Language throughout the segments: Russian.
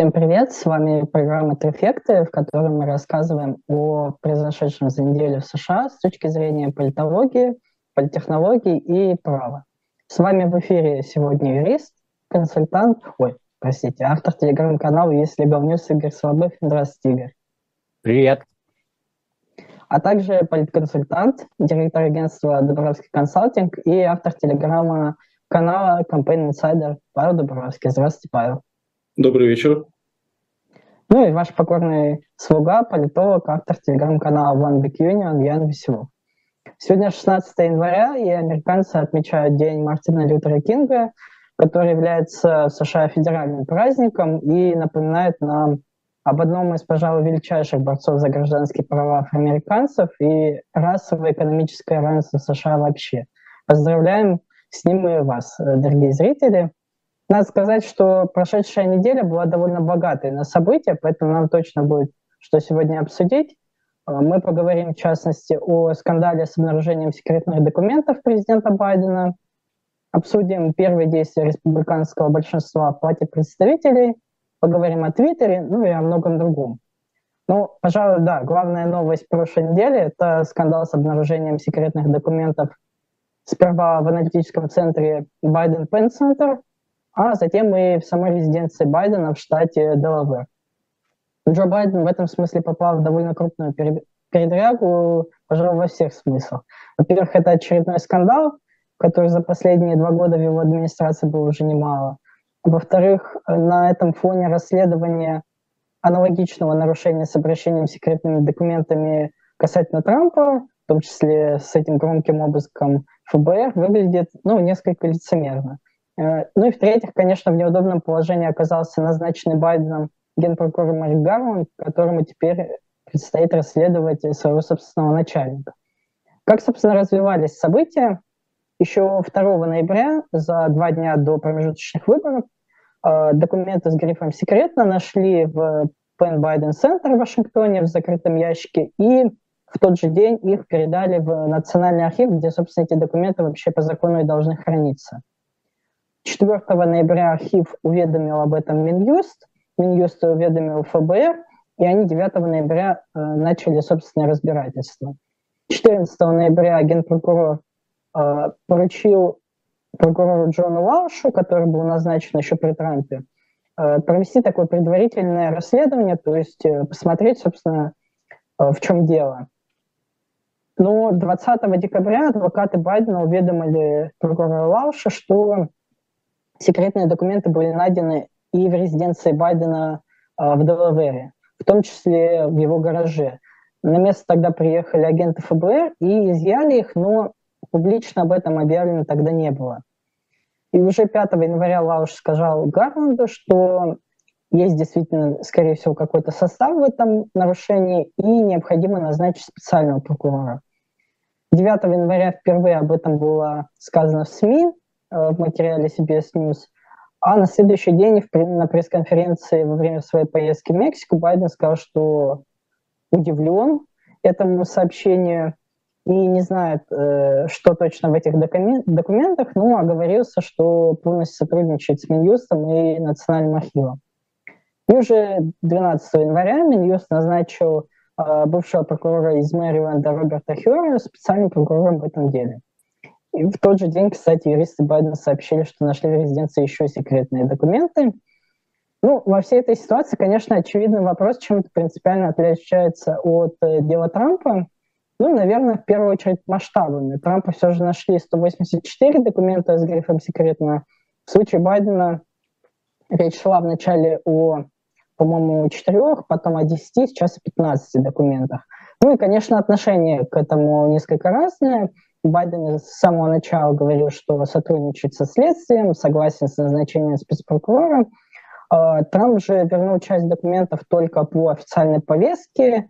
Всем привет! С вами программа «Трефекты», в которой мы рассказываем о произошедшем за неделю в США с точки зрения политологии, политтехнологий и права. С вами в эфире сегодня юрист, консультант, ой, простите, автор телеграм-канала «Если говнюс» Игорь Слабых. Здравствуйте, Игорь. Привет. А также политконсультант, директор агентства «Дубровский консалтинг» и автор телеграма канала Campaign Insider Павел Дубровский. Здравствуйте, Павел. Добрый вечер. Ну и ваш покорный слуга, политолог, автор телеграм-канала One Big Union Ян Веселов. Сегодня 16 января, и американцы отмечают День Мартина Лютера Кинга, который является в США федеральным праздником и напоминает нам об одном из, пожалуй, величайших борцов за гражданские права афроамериканцев и расовое экономическое равенство США вообще. Поздравляем с ним и вас, дорогие зрители. Надо сказать, что прошедшая неделя была довольно богатой на события, поэтому нам точно будет что сегодня обсудить. А, мы поговорим, в частности, о скандале с обнаружением секретных документов президента Байдена, обсудим первые действия республиканского большинства в Палате представителей, поговорим о Твиттере, ну и о многом другом. Ну, пожалуй, да, главная новость прошлой недели – это скандал с обнаружением секретных документов сперва в аналитическом центре Байден Penn Center, а затем и в самой резиденции Байдена в штате Делавэр. Джо Байден в этом смысле попал в довольно крупную передрягу, пожалуй, во всех смыслах. Во-первых, это очередной скандал, который за последние два года в его администрации был уже немало. Во-вторых, на этом фоне расследование аналогичного нарушения с обращением секретными документами касательно Трампа, в том числе с этим громким обыском ФБР, выглядит ну, несколько лицемерно. Э, ну и в-третьих, конечно, в неудобном положении оказался назначенный Байденом генпрокурор Марк Гарван, которому теперь предстоит расследовать своего собственного начальника. Как, собственно, развивались события? Еще 2 ноября, за два дня до промежуточных выборов, э, документы с грифом «секретно» нашли в Пен Байден Центр в Вашингтоне в закрытом ящике, и в тот же день их передали в Национальный архив, где, собственно, эти документы вообще по закону и должны храниться. 4 ноября архив уведомил об этом Минюст, Минюст уведомил ФБР, и они 9 ноября э, начали собственное разбирательство. 14 ноября генпрокурор э, поручил прокурору Джону Лаушу, который был назначен еще при Трампе, э, провести такое предварительное расследование, то есть э, посмотреть, собственно, э, в чем дело. Но 20 декабря адвокаты Байдена уведомили прокурора Лауша, что секретные документы были найдены и в резиденции Байдена э, в Делавере, в том числе в его гараже. На место тогда приехали агенты ФБР и изъяли их, но публично об этом объявлено тогда не было. И уже 5 января Лауш сказал Гарланду, что есть действительно, скорее всего, какой-то состав в этом нарушении и необходимо назначить специального прокурора. 9 января впервые об этом было сказано в СМИ, в материале CBS News. А на следующий день на пресс-конференции во время своей поездки в Мексику Байден сказал, что удивлен этому сообщению и не знает, э, что точно в этих документах, но оговорился, что полностью сотрудничает с Минюстом и Национальным архивом. И уже 12 января Минюст назначил э, бывшего прокурора из Мэриленда Роберта Хьюри специальным прокурором в этом деле. И в тот же день, кстати, юристы Байдена сообщили, что нашли в резиденции еще секретные документы. Ну, во всей этой ситуации, конечно, очевидный вопрос, чем это принципиально отличается от э, дела Трампа. Ну, наверное, в первую очередь масштабами. Трампа все же нашли 184 документа с грифом «секретно». В случае Байдена речь шла вначале о, по-моему, четырех, потом о 10, сейчас о 15 документах. Ну и, конечно, отношение к этому несколько разное. Байден с самого начала говорил, что сотрудничает со следствием, согласен с назначением спецпрокурора. А, Трамп же вернул часть документов только по официальной повестке,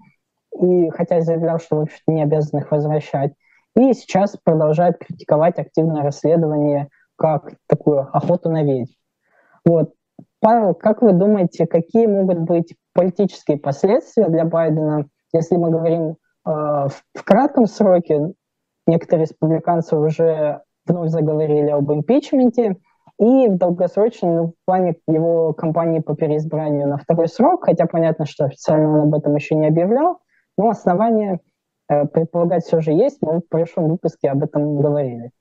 и хотя заявлял, что в общем не обязан их возвращать. И сейчас продолжает критиковать активное расследование как такую охоту на ведьм. Вот. Павел, как вы думаете, какие могут быть политические последствия для Байдена, если мы говорим э, в кратком сроке, Некоторые республиканцы уже вновь заговорили об импичменте. и в долгосрочном, ну, плане его кампании по переизбранию на второй срок, хотя понятно, что официально он об этом еще не объявлял, но основания э, предполагать все же есть, мы в прошлом выпуске об этом говорили.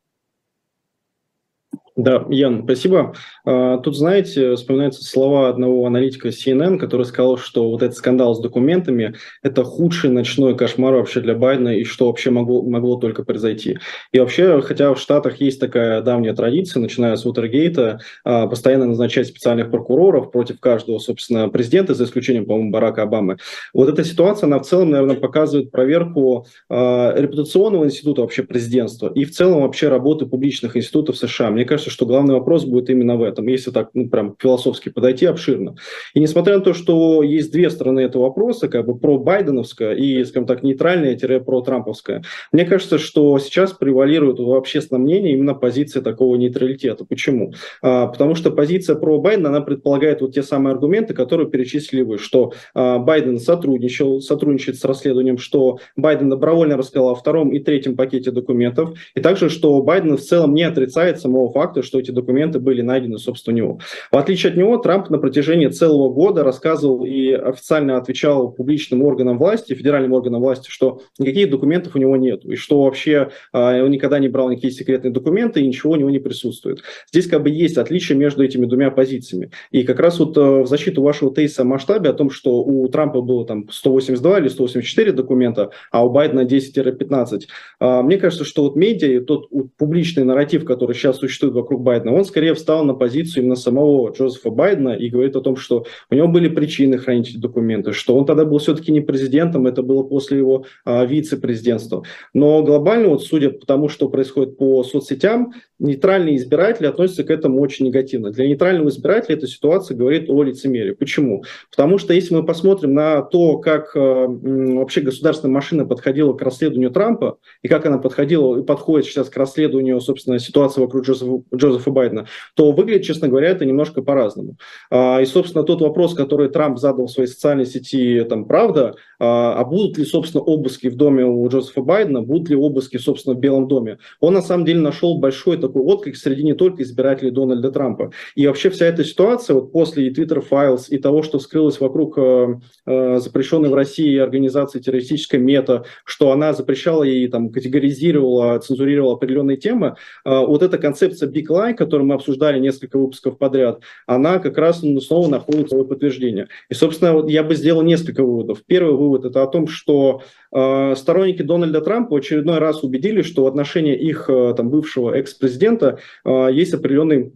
Да, Ян, спасибо. А, тут, знаете, вспоминаются слова одного аналитика CNN, который сказал, что вот этот скандал с документами – это худший ночной кошмар вообще для Байдена, и что вообще могло, могло только произойти. И вообще, хотя в Штатах есть такая давняя традиция, начиная с Уотергейта, а, постоянно назначать специальных прокуроров против каждого, собственно, президента, за исключением, по-моему, Барака Обамы. Вот эта ситуация, она в целом, наверное, показывает проверку э, репутационного института вообще президентства и в целом вообще работы публичных институтов США. Мне кажется, кажется, что главный вопрос будет именно в этом, если так, ну, прям философски подойти обширно. И несмотря на то, что есть две стороны этого вопроса, как бы про Байденовская и, скажем так, нейтральная-про Трамповская, мне кажется, что сейчас превалирует в общественном мнении именно позиция такого нейтралитета. Почему? А, потому что позиция про Байдена, она предполагает вот те самые аргументы, которые перечислили вы, что а, Байден сотрудничал, сотрудничает с расследованием, что Байден добровольно рассказал о втором и третьем пакете документов, и также, что Байден в целом не отрицает самого факта, факта, что эти документы были найдены, собственно, у него. В отличие от него, Трамп на протяжении целого года рассказывал и официально отвечал публичным органам власти, федеральным органам власти, что никаких документов у него нет, и что вообще э, он никогда не брал никакие секретные документы, и ничего у него не присутствует. Здесь как бы есть отличие между этими двумя позициями. И как раз вот э, в защиту вашего тейса о масштабе, о том, что у Трампа было там 182 или 184 документа, а у Байдена 10-15, э, мне кажется, что вот медиа, тот вот, публичный нарратив, который сейчас существует вокруг Байдена, он скорее встал на позицию именно самого Джозефа Байдена и говорит о том, что у него были причины хранить эти документы, что он тогда был все-таки не президентом, это было после его а, вице-президентства. Но глобально, вот судя по тому, что происходит по соцсетям, нейтральные избиратели относятся к этому очень негативно. Для нейтрального избирателя эта ситуация говорит о лицемерии. Почему? Потому что если мы посмотрим на то, как э, вообще государственная машина подходила к расследованию Трампа, и как она подходила и подходит сейчас к расследованию, собственно, ситуации вокруг Джозефа, Джозефа Байдена, то выглядит, честно говоря, это немножко по-разному. А, и, собственно, тот вопрос, который Трамп задал в своей социальной сети, там, правда, а, а будут ли, собственно, обыски в доме у Джозефа Байдена, будут ли обыски, собственно, в Белом доме, он на самом деле нашел большой такой отклик среди не только избирателей Дональда Трампа. И вообще вся эта ситуация вот после и Twitter Files, и того, что вскрылось вокруг э, э, запрещенной в России организации террористической мета, что она запрещала и там категоризировала, цензурировала определенные темы, э, вот эта концепция Lie, которую мы обсуждали несколько выпусков подряд, она как раз снова находит свое подтверждение. И, собственно, вот я бы сделал несколько выводов. Первый вывод это о том, что э, сторонники Дональда Трампа очередной раз убедились, что в отношении их э, там, бывшего экс-президента э, есть определенный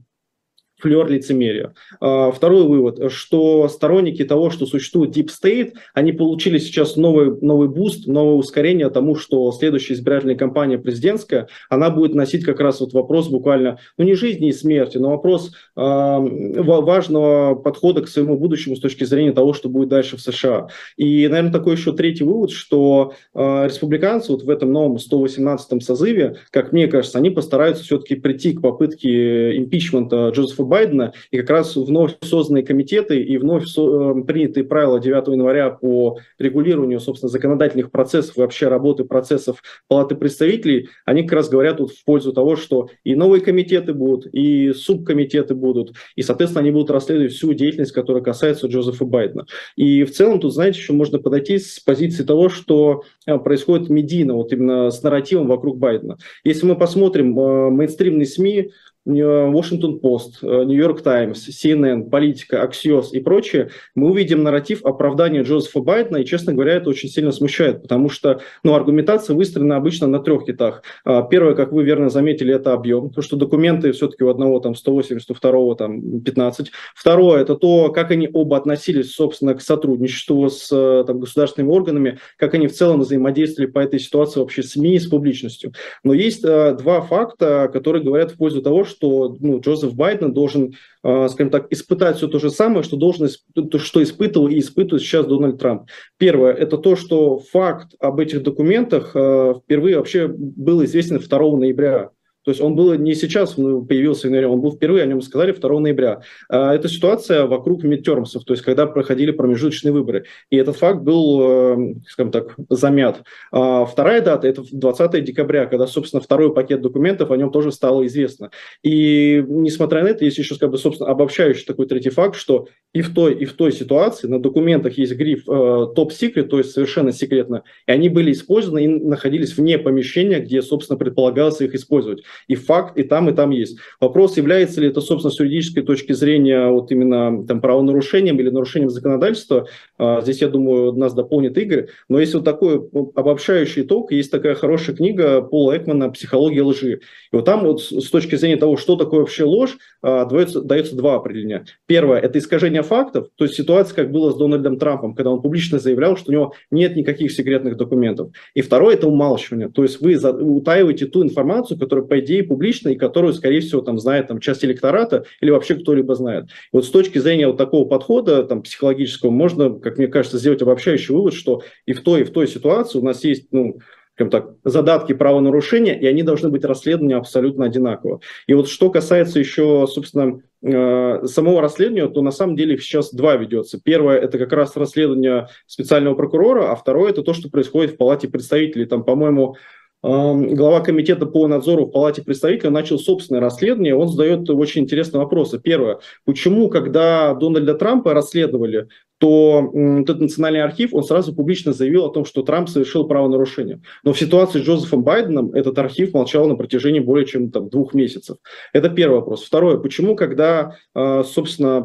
флер лицемерия. А, второй вывод, что сторонники того, что существует Deep State, они получили сейчас новый, новый буст, новое ускорение тому, что следующая избирательная кампания президентская, она будет носить как раз вот вопрос буквально, ну не жизни и смерти, но вопрос э, важного подхода к своему будущему с точки зрения того, что будет дальше в США. И, наверное, такой еще третий вывод, что э, республиканцы вот в этом новом 118-м созыве, как мне кажется, они постараются все-таки прийти к попытке импичмента Джозефа Байдена, и как раз вновь созданные комитеты и вновь со, э, принятые правила 9 января по регулированию, собственно, законодательных процессов и вообще работы процессов Палаты представителей, они как раз говорят тут в пользу того, что и новые комитеты будут, и субкомитеты будут, и, соответственно, они будут расследовать всю деятельность, которая касается Джозефа Байдена. И в целом тут, знаете, еще можно подойти с позиции того, что э, происходит медийно, вот именно с нарративом вокруг Байдена. Если мы посмотрим э, мейнстримные СМИ, Washington Post, New York Times, CNN, Политика, Axios и прочее, мы увидим нарратив оправдания Джозефа Байдена, и, честно говоря, это очень сильно смущает, потому что ну, аргументация выстроена обычно на трех китах. А, первое, как вы верно заметили, это объем, то, что документы все-таки у одного там 180, у второго там 15. Второе, это то, как они оба относились, собственно, к сотрудничеству с там, государственными органами, как они в целом взаимодействовали по этой ситуации вообще с СМИ и с публичностью. Но есть два факта, которые говорят в пользу того, что ну, Джозеф Байден должен, э, скажем так, испытать все то же самое, что, должен, что испытывал и испытывает сейчас Дональд Трамп. Первое – это то, что факт об этих документах э, впервые вообще был известен 2 ноября То есть он был не сейчас ну, появился в январе, он был впервые, о нем сказали 2 ноября. А, это ситуация вокруг мидтермсов, то есть когда проходили промежуточные выборы. И этот факт был, э, скажем так, замят. А вторая дата – это 20 декабря, когда, собственно, второй пакет документов, о нем тоже стало известно. И несмотря на это, есть еще, как бы, собственно, обобщающий такой третий факт, что и в той, и в той ситуации на документах есть гриф э, топ-секрет, то есть совершенно секретно, и они были использованы и находились вне помещения, где, собственно, предполагалось их использовать. И факт и там, и там есть. Вопрос, является ли это, собственно, с юридической точки зрения вот именно там, правонарушением или нарушением законодательства, э, здесь, я думаю, нас дополнит Игорь, но есть вот такой обобщающий итог, есть такая хорошая книга Пола Экмана «Психология лжи». И вот там вот с точки зрения того, что такое вообще ложь, э, дается, дается два определения. Первое – это искажение фактов, то есть ситуация, как было с Дональдом Трампом, когда он публично заявлял, что у него нет никаких секретных документов. И второе – это умалчивание. То есть вы утаиваете ту информацию, которая, по идее, публична и которую, скорее всего, там знает там, часть электората или вообще кто-либо знает. И вот с точки зрения вот такого подхода там, психологического можно, как мне кажется, сделать обобщающий вывод, что и в той, и в той ситуации у нас есть ну, скажем так, задатки правонарушения, и они должны быть расследованы абсолютно одинаково. И вот что касается еще, собственно, э, самого расследования, то на самом деле сейчас два ведется. Первое – это как раз расследование специального прокурора, а второе – это то, что происходит в Палате представителей. Там, по-моему, глава комитета по надзору в Палате представителей начал собственное расследование. Он задает очень интересные вопросы. Первое. Почему, когда Дональда Трампа расследовали, то этот национальный архив, он сразу публично заявил о том, что Трамп совершил правонарушение. Но в ситуации с Джозефом Байденом этот архив молчал на протяжении более чем там, двух месяцев. Это первый вопрос. Второе. Почему, когда, а, собственно,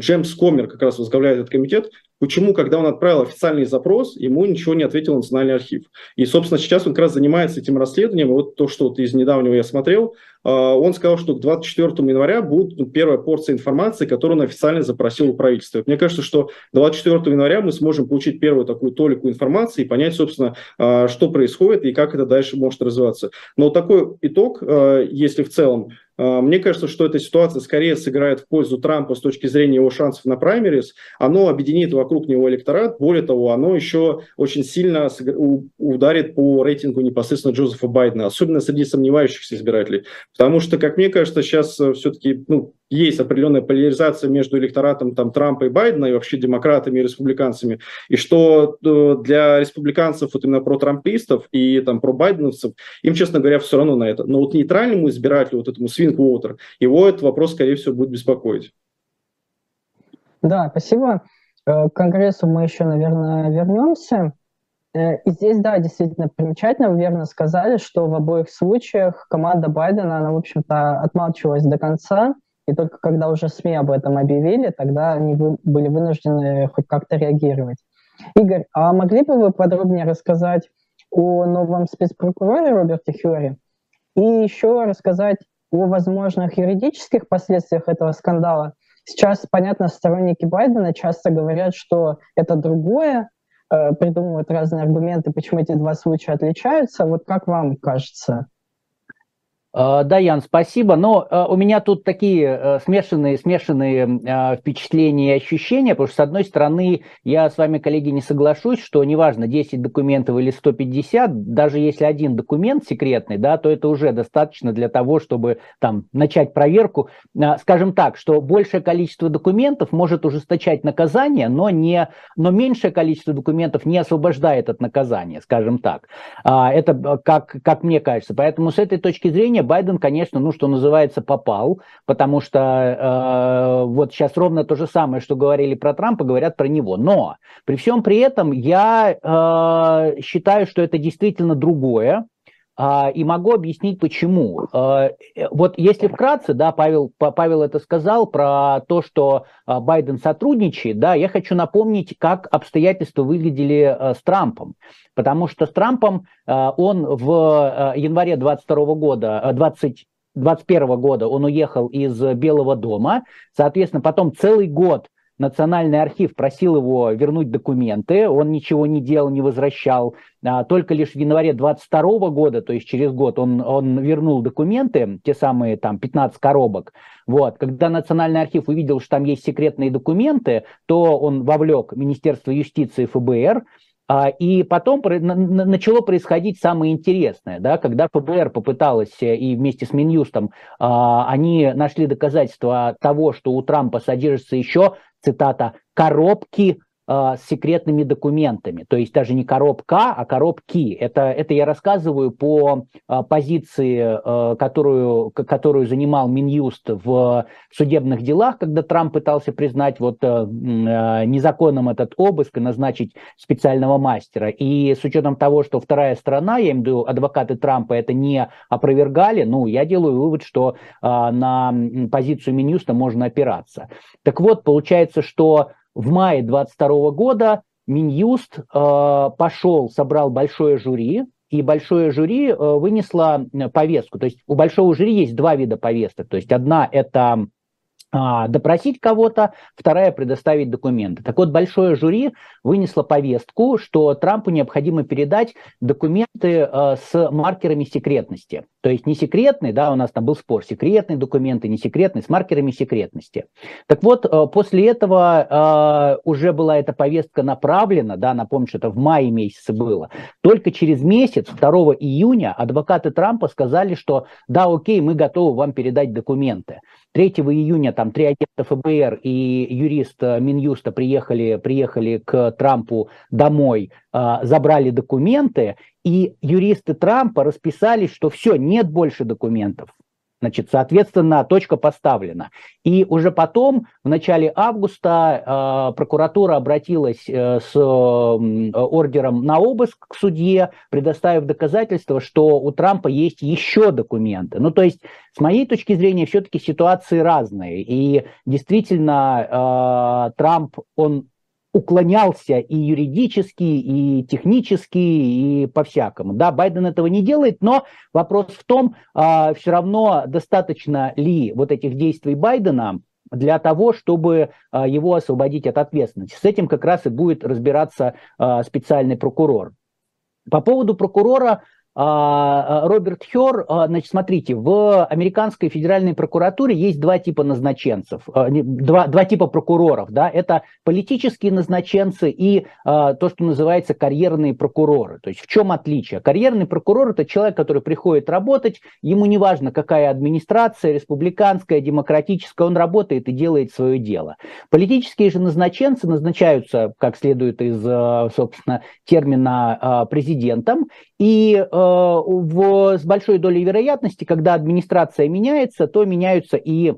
Джеймс Комер как раз возглавляет этот комитет, Почему, когда он отправил официальный запрос, ему ничего не ответил Национальный архив? И, собственно, сейчас он как раз занимается этим расследованием. И вот то, что вот из недавнего я смотрел, он сказал, что к 24 января будет первая порция информации, которую он официально запросил у правительства. Мне кажется, что 24 января мы сможем получить первую такую толику информации и понять, собственно, а, что происходит и как это дальше может развиваться. Но такой итог, а, если в целом а, мне кажется, что эта ситуация скорее сыграет в пользу Трампа с точки зрения его шансов на праймерис. Оно объединит вокруг него электорат. Более того, оно еще очень сильно ударит по рейтингу непосредственно Джозефа Байдена, особенно среди сомневающихся избирателей. Потому что, как мне кажется, сейчас э, все-таки ну, есть определенная поляризация между электоратом там, Трампа и Байдена, и вообще демократами и республиканцами, и что э, для республиканцев, вот именно про трампистов и там, про байденовцев, им, честно говоря, все равно на это. Но вот нейтральному избирателю, вот этому voter, его этот вопрос, скорее всего, будет беспокоить. Да, спасибо. Э, к Конгрессу мы еще, наверное, вернемся. Э, и здесь, да, действительно примечательно, вы верно сказали, что в обоих случаях команда Байдена, она, в общем-то, отмалчивалась до конца, и только когда уже СМИ об этом объявили, тогда они были вынуждены хоть как-то реагировать. Игорь, а могли бы вы подробнее рассказать о новом спецпрокуроре Роберте Хьюри и еще рассказать о возможных юридических последствиях этого скандала? Сейчас, понятно, сторонники Байдена часто говорят, что это другое, э, придумывают разные аргументы, почему эти два случая отличаются. Вот как вам кажется? А, да, Ян, спасибо. Но а, у меня тут такие э, смешанные, смешанные а, впечатления и ощущения, потому что, с одной стороны, я с вами, коллеги, не соглашусь, что неважно, 10 документов или 150, даже если один документ секретный, да, то это уже достаточно для того, чтобы там начать проверку. Скажем так, что большее количество документов может ужесточать наказание, но, не, но меньшее количество документов не освобождает от наказания, скажем так. Это э, как, как мне кажется. Поэтому с этой точки зрения зрения Байден, конечно, ну, что называется, попал, потому что э, вот сейчас ровно то же самое, что говорили про Трампа, говорят про него. Но при всем при этом я э, считаю, что это действительно другое, и могу объяснить почему. А, вот если вкратце, да, Павел, Павел это сказал про то, что а, Байден сотрудничает, да, я хочу напомнить, как обстоятельства выглядели с Трампом. Потому что с Трампом он в январе 22 года, 20 2021 года он уехал из Белого дома, соответственно, потом целый год Национальный архив просил его вернуть документы, он ничего не делал, не возвращал. А, только лишь в январе 22 года, то есть через год, он, он вернул документы, те самые там 15 коробок. Вот. Когда Национальный архив увидел, что там есть секретные документы, то он вовлек Министерство юстиции ФБР, А, и потом начало происходить самое интересное, да, когда ФБР попыталась э, и вместе с Минюстом а, они нашли доказательства того, что у Трампа содержится еще, цитата, коробки а, с секретными документами. То есть даже не коробка, а коробки. Это, это я рассказываю по а, позиции, а, которую, которую занимал Минюст в судебных делах, когда Трамп пытался признать вот незаконным этот обыск и назначить специального мастера. И с учетом того, что вторая сторона, я имею в виду адвокаты Трампа, это не опровергали, ну, я делаю вывод, что на позицию Минюста можно опираться. Так вот, получается, что в мае 22 года Минюст э, пошел, собрал большое жюри, и большое жюри э, вынесло повестку. То есть у большого жюри есть два вида повесток. То есть одна это допросить кого-то, вторая предоставить документы. Так вот, большое жюри вынесло повестку, что Трампу необходимо передать документы э, с маркерами секретности. То есть не секретные, да, у нас там был спор, секретные документы, не секретные, с маркерами секретности. Так вот, э, после этого э, уже была эта повестка направлена, да, напомню, что это в мае месяце было. Только через месяц, 2 июня, адвокаты Трампа сказали, что да, окей, мы готовы вам передать документы. 3 июня там три агента ФБР и юрист э, Минюста приехали, приехали к Трампу домой, э, забрали документы, и юристы Трампа расписались, что все, нет больше документов. Значит, соответственно, точка поставлена. И уже потом, в начале августа, э, прокуратура обратилась э, с э, ордером на обыск к судье, предоставив доказательства, что у Трампа есть еще документы. Ну, то есть, с моей точки зрения, все-таки ситуации разные. И действительно, Трамп, он уклонялся и юридически, и технически, и по-всякому. Да, Байден этого не делает, но вопрос в том, а, все равно достаточно ли вот этих действий Байдена для того, чтобы а, его освободить от ответственности. С этим как раз и будет разбираться а, специальный прокурор. По поводу прокурора Роберт Хер, а, значит, смотрите, в американской федеральной прокуратуре есть два типа назначенцев, два, два типа прокуроров, да, это политические назначенцы и то, что называется карьерные прокуроры. То есть в чем отличие? Карьерный прокурор – это человек, который приходит работать, ему не важно, какая администрация, республиканская, демократическая, он работает и делает свое дело. Политические же назначенцы назначаются, как следует из, собственно, термина президентом, и в, с большой долей вероятности, когда администрация меняется, то меняются и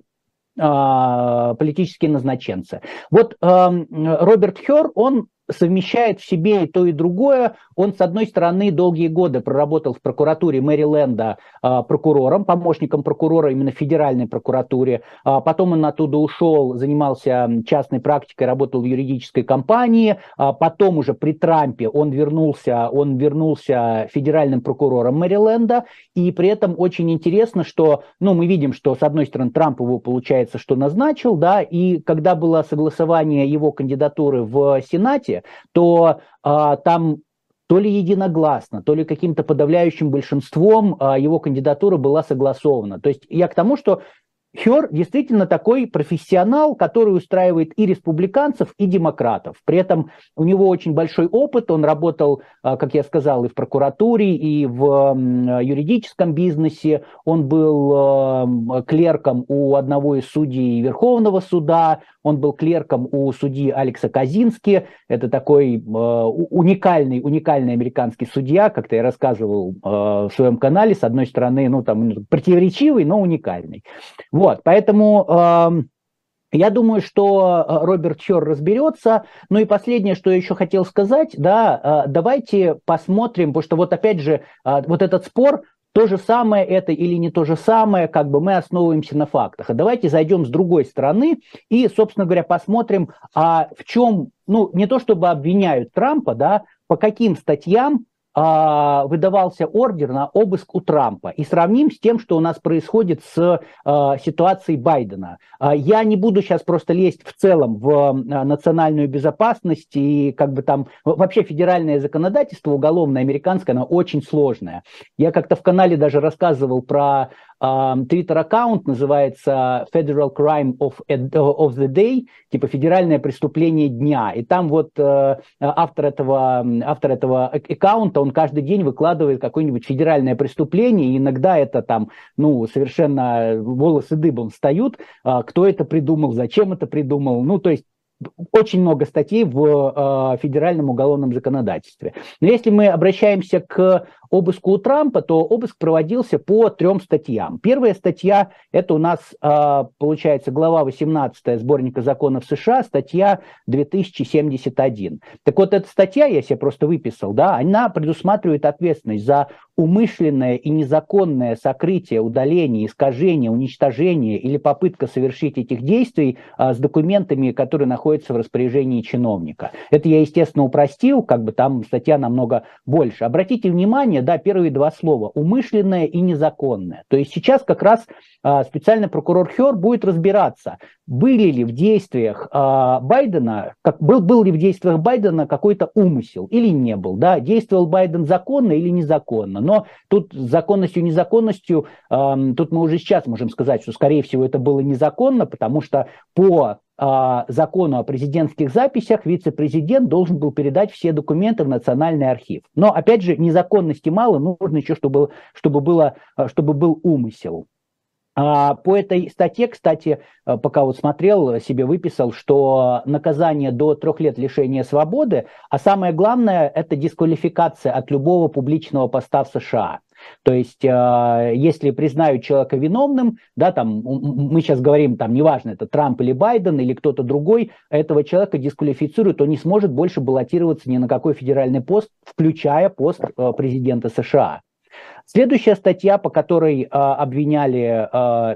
а, политические назначенцы. Вот Роберт Хер, он совмещает в себе и то, и другое. Он, с одной стороны, долгие годы проработал в прокуратуре Мэриленда э, прокурором, помощником прокурора именно в федеральной прокуратуре. А потом он оттуда ушел, занимался частной практикой, работал в юридической компании. А потом уже при Трампе он вернулся, он вернулся федеральным прокурором Мэриленда. И при этом очень интересно, что, ну, мы видим, что, с одной стороны, Трамп его, получается, что назначил, да, и когда было согласование его кандидатуры в Сенате, то а, там то ли единогласно, то ли каким-то подавляющим большинством а, его кандидатура была согласована. То есть я к тому, что Хер действительно такой профессионал, который устраивает и республиканцев, и демократов. При этом у него очень большой опыт, он работал, а, как я сказал, и в прокуратуре, и в юридическом бизнесе, он был клерком у одного из судей Верховного суда, он был клерком у судьи Алекса Казински, это такой уникальный, уникальный американский судья, как-то я рассказывал а, в своем канале, с одной стороны, ну там противоречивый, но уникальный. Вот, поэтому э, я думаю, что э, Роберт Чор разберется. Ну и последнее, что я еще хотел сказать, да, э, давайте посмотрим, потому что вот опять же, э, вот этот спор, то же самое это или не то же самое, как бы мы основываемся на фактах. А давайте зайдем с другой стороны и, собственно говоря, посмотрим, а в чем, ну, не то чтобы обвиняют Трампа, да, по каким статьям выдавался ордер на обыск у Трампа. И сравним с тем, что у нас происходит с а, ситуацией Байдена. А, я не буду сейчас просто лезть в целом в национальную безопасность и как бы там вообще федеральное законодательство уголовное американское, оно очень сложное. Я как-то в канале даже рассказывал про Твиттер-аккаунт называется Federal Crime of, of the Day, типа федеральное преступление дня. И там вот э, автор этого, автор этого аккаунта, он каждый день выкладывает какое-нибудь федеральное преступление, и иногда это там, ну, совершенно волосы дыбом встают, э, кто это придумал, зачем это придумал, ну, то есть очень много статей в э, федеральном уголовном законодательстве. Но если мы обращаемся к обыску у Трампа, то обыск проводился по трем статьям. Первая статья – это у нас, а, получается, глава 18 сборника законов США, статья 2071. Так вот, эта статья, я себе просто выписал, да, она предусматривает ответственность за умышленное и незаконное сокрытие, удаление, искажение, уничтожение или попытка совершить этих действий а, с документами, которые находятся в распоряжении чиновника. Это я, естественно, упростил, как бы там статья намного больше. Обратите внимание, да, первые два слова, умышленное и незаконное. То есть сейчас как раз а, специальный прокурор Хер будет разбираться, были ли в действиях а, Байдена, как, был, был ли в действиях Байдена какой-то умысел или не был, да, действовал Байден законно или незаконно. Но тут законностью незаконностью, а, тут мы уже сейчас можем сказать, что скорее всего это было незаконно, потому что по закону о президентских записях вице-президент должен был передать все документы в Национальный архив. Но, опять же, незаконности мало, нужно еще, чтобы, чтобы, было, а, чтобы был умысел. А, по этой статье, кстати, пока вот смотрел, себе выписал, что наказание до трех лет лишения свободы, а самое главное, это дисквалификация от любого публичного поста в США. То есть, э, если признают человека виновным, да, там, мы сейчас говорим, там, неважно, это Трамп или Байден или кто-то другой, этого человека дисквалифицируют, он не сможет больше баллотироваться ни на какой федеральный пост, включая пост э, президента США. Следующая статья, по которой э, обвиняли,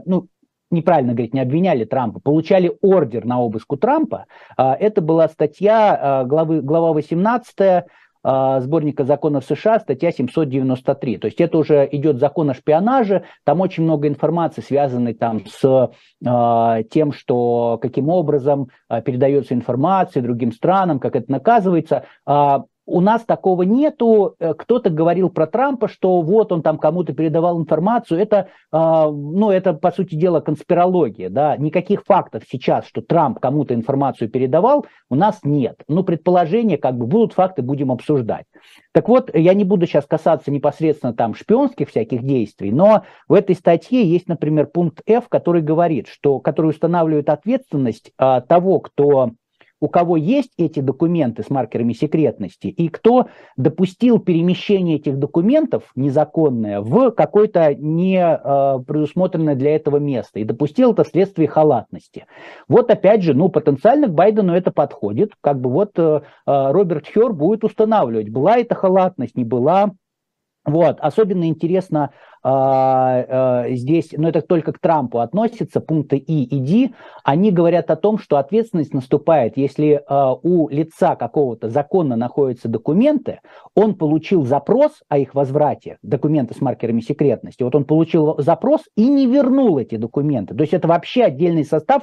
ну, неправильно говорить, не обвиняли Трампа, получали ордер на обыск у Трампа, это была статья, главы, глава 18 а, сборника законов США, статья 793. То есть это уже идет закон о шпионаже, там очень много информации, связанной там с э, тем, что каким образом э, передается информация другим странам, как это наказывается. Э, у нас такого нету. Э, кто-то говорил про Трампа, что вот он там кому-то передавал информацию. Это, а, ну, это по сути дела конспирология. Да? Никаких фактов сейчас, что Трамп кому-то информацию передавал, у нас нет. Ну, предположения, как бы будут факты, будем обсуждать. Так вот, я не буду сейчас касаться непосредственно там шпионских всяких действий, но в этой статье есть, например, пункт F, который говорит, что, который устанавливает ответственность а, того, кто у кого есть эти документы с маркерами секретности и кто допустил перемещение этих документов незаконное в какое-то не э, предусмотренное для этого место и допустил это вследствие халатности. Вот опять же, ну потенциально к Байдену это подходит, как бы вот э, э Роберт Хер будет устанавливать, была это халатность, не была. Вот, особенно интересно здесь, но это только к Трампу относится, пункты И и Д, они говорят о том, что ответственность наступает, если а, у лица какого-то законно находятся документы, он получил запрос о их возврате, документы с маркерами секретности, вот он получил запрос и не вернул эти документы. То есть это вообще отдельный состав,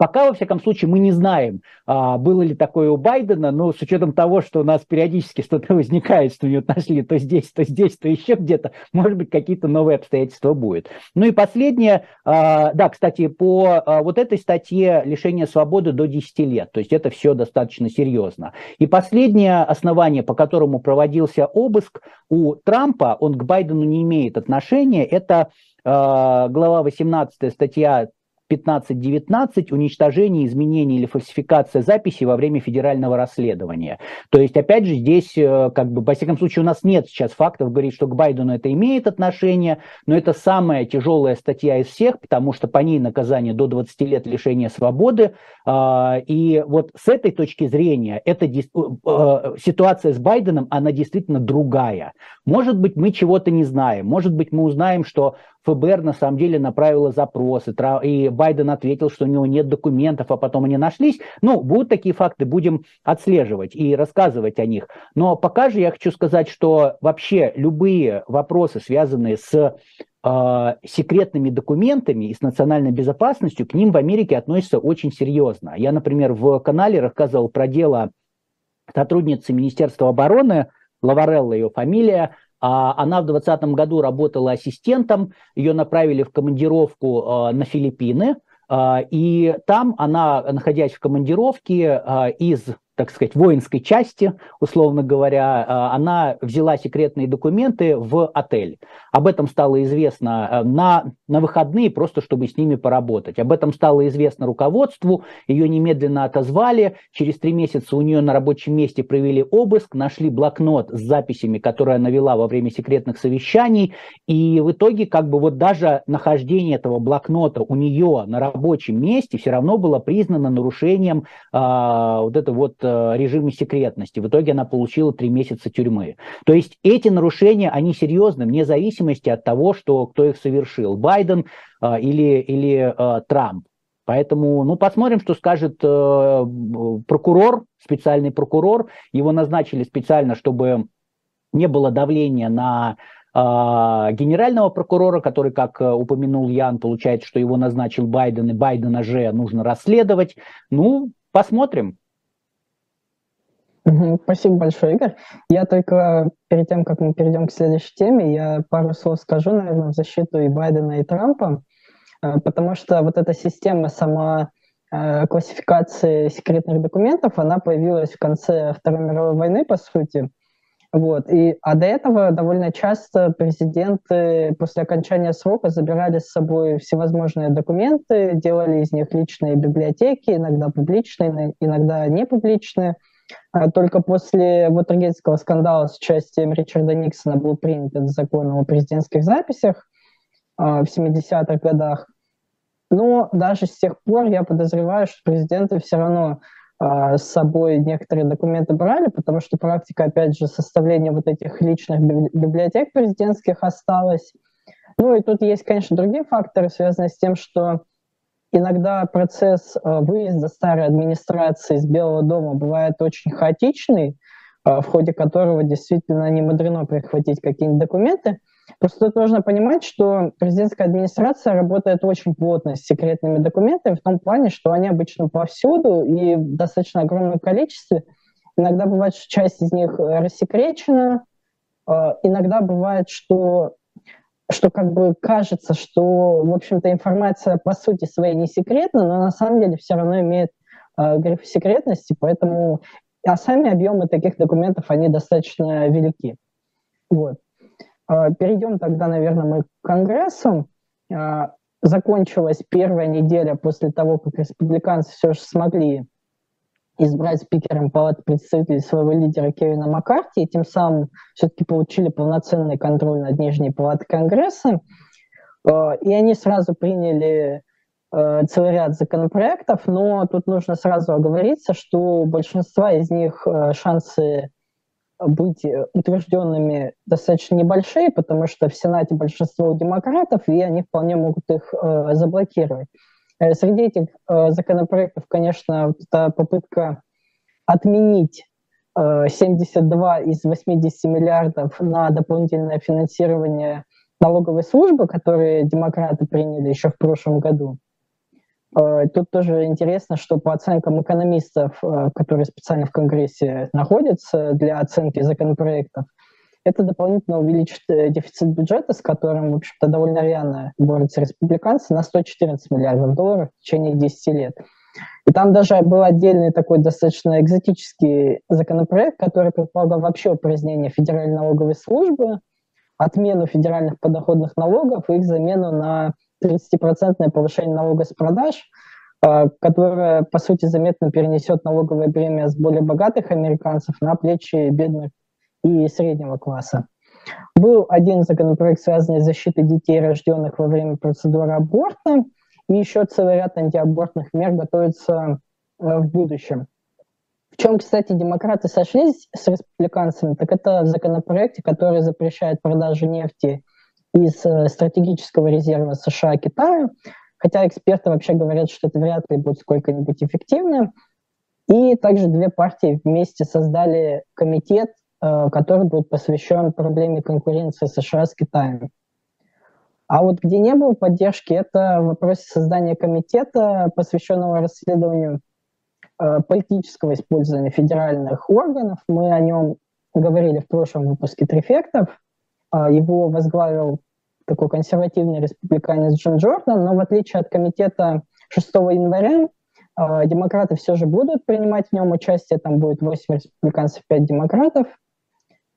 Пока, во всяком случае, мы не знаем, а, было ли такое у Байдена, но с учетом того, что у нас периодически что-то возникает, что у него нашли то здесь, то здесь, то еще где-то, может быть, какие-то новые обстоятельства будут. Ну и последнее, а, да, кстати, по а, вот этой статье лишение свободы до 10 лет, то есть это все достаточно серьезно. И последнее основание, по которому проводился обыск у Трампа, он к Байдену не имеет отношения, это глава 18 статья 15-19 уничтожение, изменение или фальсификация записи во время федерального расследования. То есть, опять же, здесь, э, как бы, во всяком случае, у нас нет сейчас фактов говорить, что к Байдену это имеет отношение, но это самая тяжелая статья из всех, потому что по ней наказание до 20 лет лишения свободы. А, и вот с этой точки зрения, эта э, э, ситуация с Байденом, она действительно другая. Может быть, мы чего-то не знаем, может быть, мы узнаем, что ФБР на самом деле направило запросы, и Байден ответил, что у него нет документов, а потом они нашлись. Ну, будут такие факты, будем отслеживать и рассказывать о них. Но пока же я хочу сказать, что вообще любые вопросы, связанные с э, секретными документами и с национальной безопасностью, к ним в Америке относятся очень серьезно. Я, например, в канале рассказывал про дело сотрудницы Министерства обороны, Лаварелла ее фамилия, а она в 2020 году работала ассистентом, ее направили в командировку на Филиппины, и там она, находясь в командировке из так сказать, воинской части, условно говоря, а, она взяла секретные документы в отель. Об этом стало известно э, на, на выходные, просто чтобы с ними поработать. Об этом стало известно руководству, ее немедленно отозвали. Через три месяца у нее на рабочем месте провели обыск, нашли блокнот с записями, которые она вела во время секретных совещаний. И в итоге как бы вот даже нахождение этого блокнота у нее на рабочем месте все равно было признано нарушением а, вот это вот Э, режиме секретности. В итоге она получила три месяца тюрьмы. То есть эти нарушения, они серьезны, вне зависимости от того, что, кто их совершил, Байден э, или, или э, Трамп. Поэтому, ну, посмотрим, что скажет э, прокурор, специальный прокурор. Его назначили специально, чтобы не было давления на э, генерального прокурора, который, как упомянул Ян, получается, что его назначил Байден, и Байдена же нужно расследовать. Ну, посмотрим. Спасибо большое, Игорь. Я только перед тем, как мы перейдем к следующей теме, я пару слов скажу, наверное, в защиту и Байдена, и Трампа, э, потому что вот эта система сама э, классификации секретных документов, она появилась в конце Второй мировой войны, по сути. Вот. И, а до этого довольно часто президенты после окончания срока забирали с собой всевозможные документы, делали из них личные библиотеки, иногда публичные, иногда не публичные – только после Вотергейтского скандала с участием Ричарда Никсона был принят этот закон о президентских записях а, в 70-х годах. Но даже с тех пор я подозреваю, что президенты все равно а, с собой некоторые документы брали, потому что практика, опять же, составления вот этих личных библиотек президентских осталась. Ну и тут есть, конечно, другие факторы, связанные с тем, что Иногда процесс э, выезда старой администрации из Белого дома бывает очень хаотичный, э, в ходе которого действительно не мудрено прихватить какие-нибудь документы. Просто тут нужно понимать, что президентская администрация работает очень плотно с секретными документами в том плане, что они обычно повсюду и в достаточно огромном количестве. Иногда бывает, что часть из них рассекречена, э, иногда бывает, что что как бы кажется, что, в общем-то, информация по сути своей не секретна, но на самом деле все равно имеет э, гриф секретности, поэтому а сами объемы таких документов, они достаточно велики. Вот. Э, перейдем тогда, наверное, мы к Конгрессу. Э, закончилась первая неделя после того, как республиканцы все же смогли избрать спикером Палаты представителей своего лидера Кевина Маккарти, и тем самым все-таки получили полноценный контроль над Нижней Палатой Конгресса. Э, и они сразу приняли э, целый ряд законопроектов, но тут нужно сразу оговориться, что у большинства из них э, шансы быть утвержденными достаточно небольшие, потому что в Сенате большинство у демократов, и они вполне могут их заблокировать. Э, среди этих э, законопроектов, конечно, эта попытка отменить 72 э, из 80 миллиардов на дополнительное финансирование налоговой службы, которые демократы приняли еще в прошлом году. Тут тоже интересно, что по оценкам экономистов, которые специально в Конгрессе находятся для оценки законопроектов, это дополнительно увеличит э, дефицит бюджета, с которым, в общем-то, довольно реально борются республиканцы, на 114 миллиардов долларов в течение 10 лет. И там даже был отдельный такой достаточно экзотический законопроект, который предполагал вообще упразднение федеральной налоговой службы, отмену федеральных подоходных налогов и их замену на 30% повышение налога с продаж, э, которое, по сути, заметно перенесет налоговое бремя с более богатых американцев на плечи бедных и среднего класса. Был один законопроект, связанный с защитой детей, рожденных во время процедуры аборта, и еще целый ряд антиабортных мер готовится э, в будущем. В чем, кстати, демократы сошлись с республиканцами, так это в законопроекте, который запрещает продажу нефти из э, стратегического резерва США Китаю, хотя эксперты вообще говорят, что это вряд ли будет сколько-нибудь эффективно. И также две партии вместе создали комитет который будет посвящен проблеме конкуренции США с Китаем. А вот где не было поддержки, это в вопросе создания комитета, посвященного расследованию э, политического использования федеральных органов. Мы о нем говорили в прошлом выпуске трефектов. Его возглавил такой консервативный республиканец Джон Джордан, но в отличие от комитета 6 января, демократы все же будут принимать в нем участие, там будет 8 республиканцев, 5 демократов.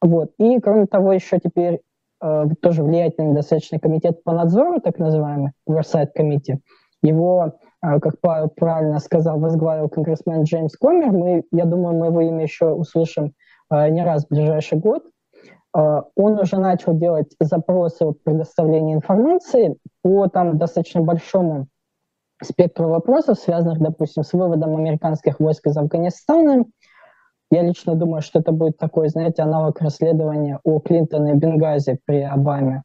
Вот. И, кроме того, еще теперь э, тоже влиятельный достаточно комитет по надзору, так называемый Oversight Committee. Его, э, как правильно сказал, возглавил конгрессмен Джеймс Комер. Мы, я думаю, мы его имя еще услышим э, не раз в ближайший год. Э, он уже начал делать запросы о предоставлении информации по там достаточно большому спектру вопросов, связанных, допустим, с выводом американских войск из Афганистана. Я лично думаю, что это будет такой, знаете, аналог расследования о Клинтоне и Бенгази при Обаме.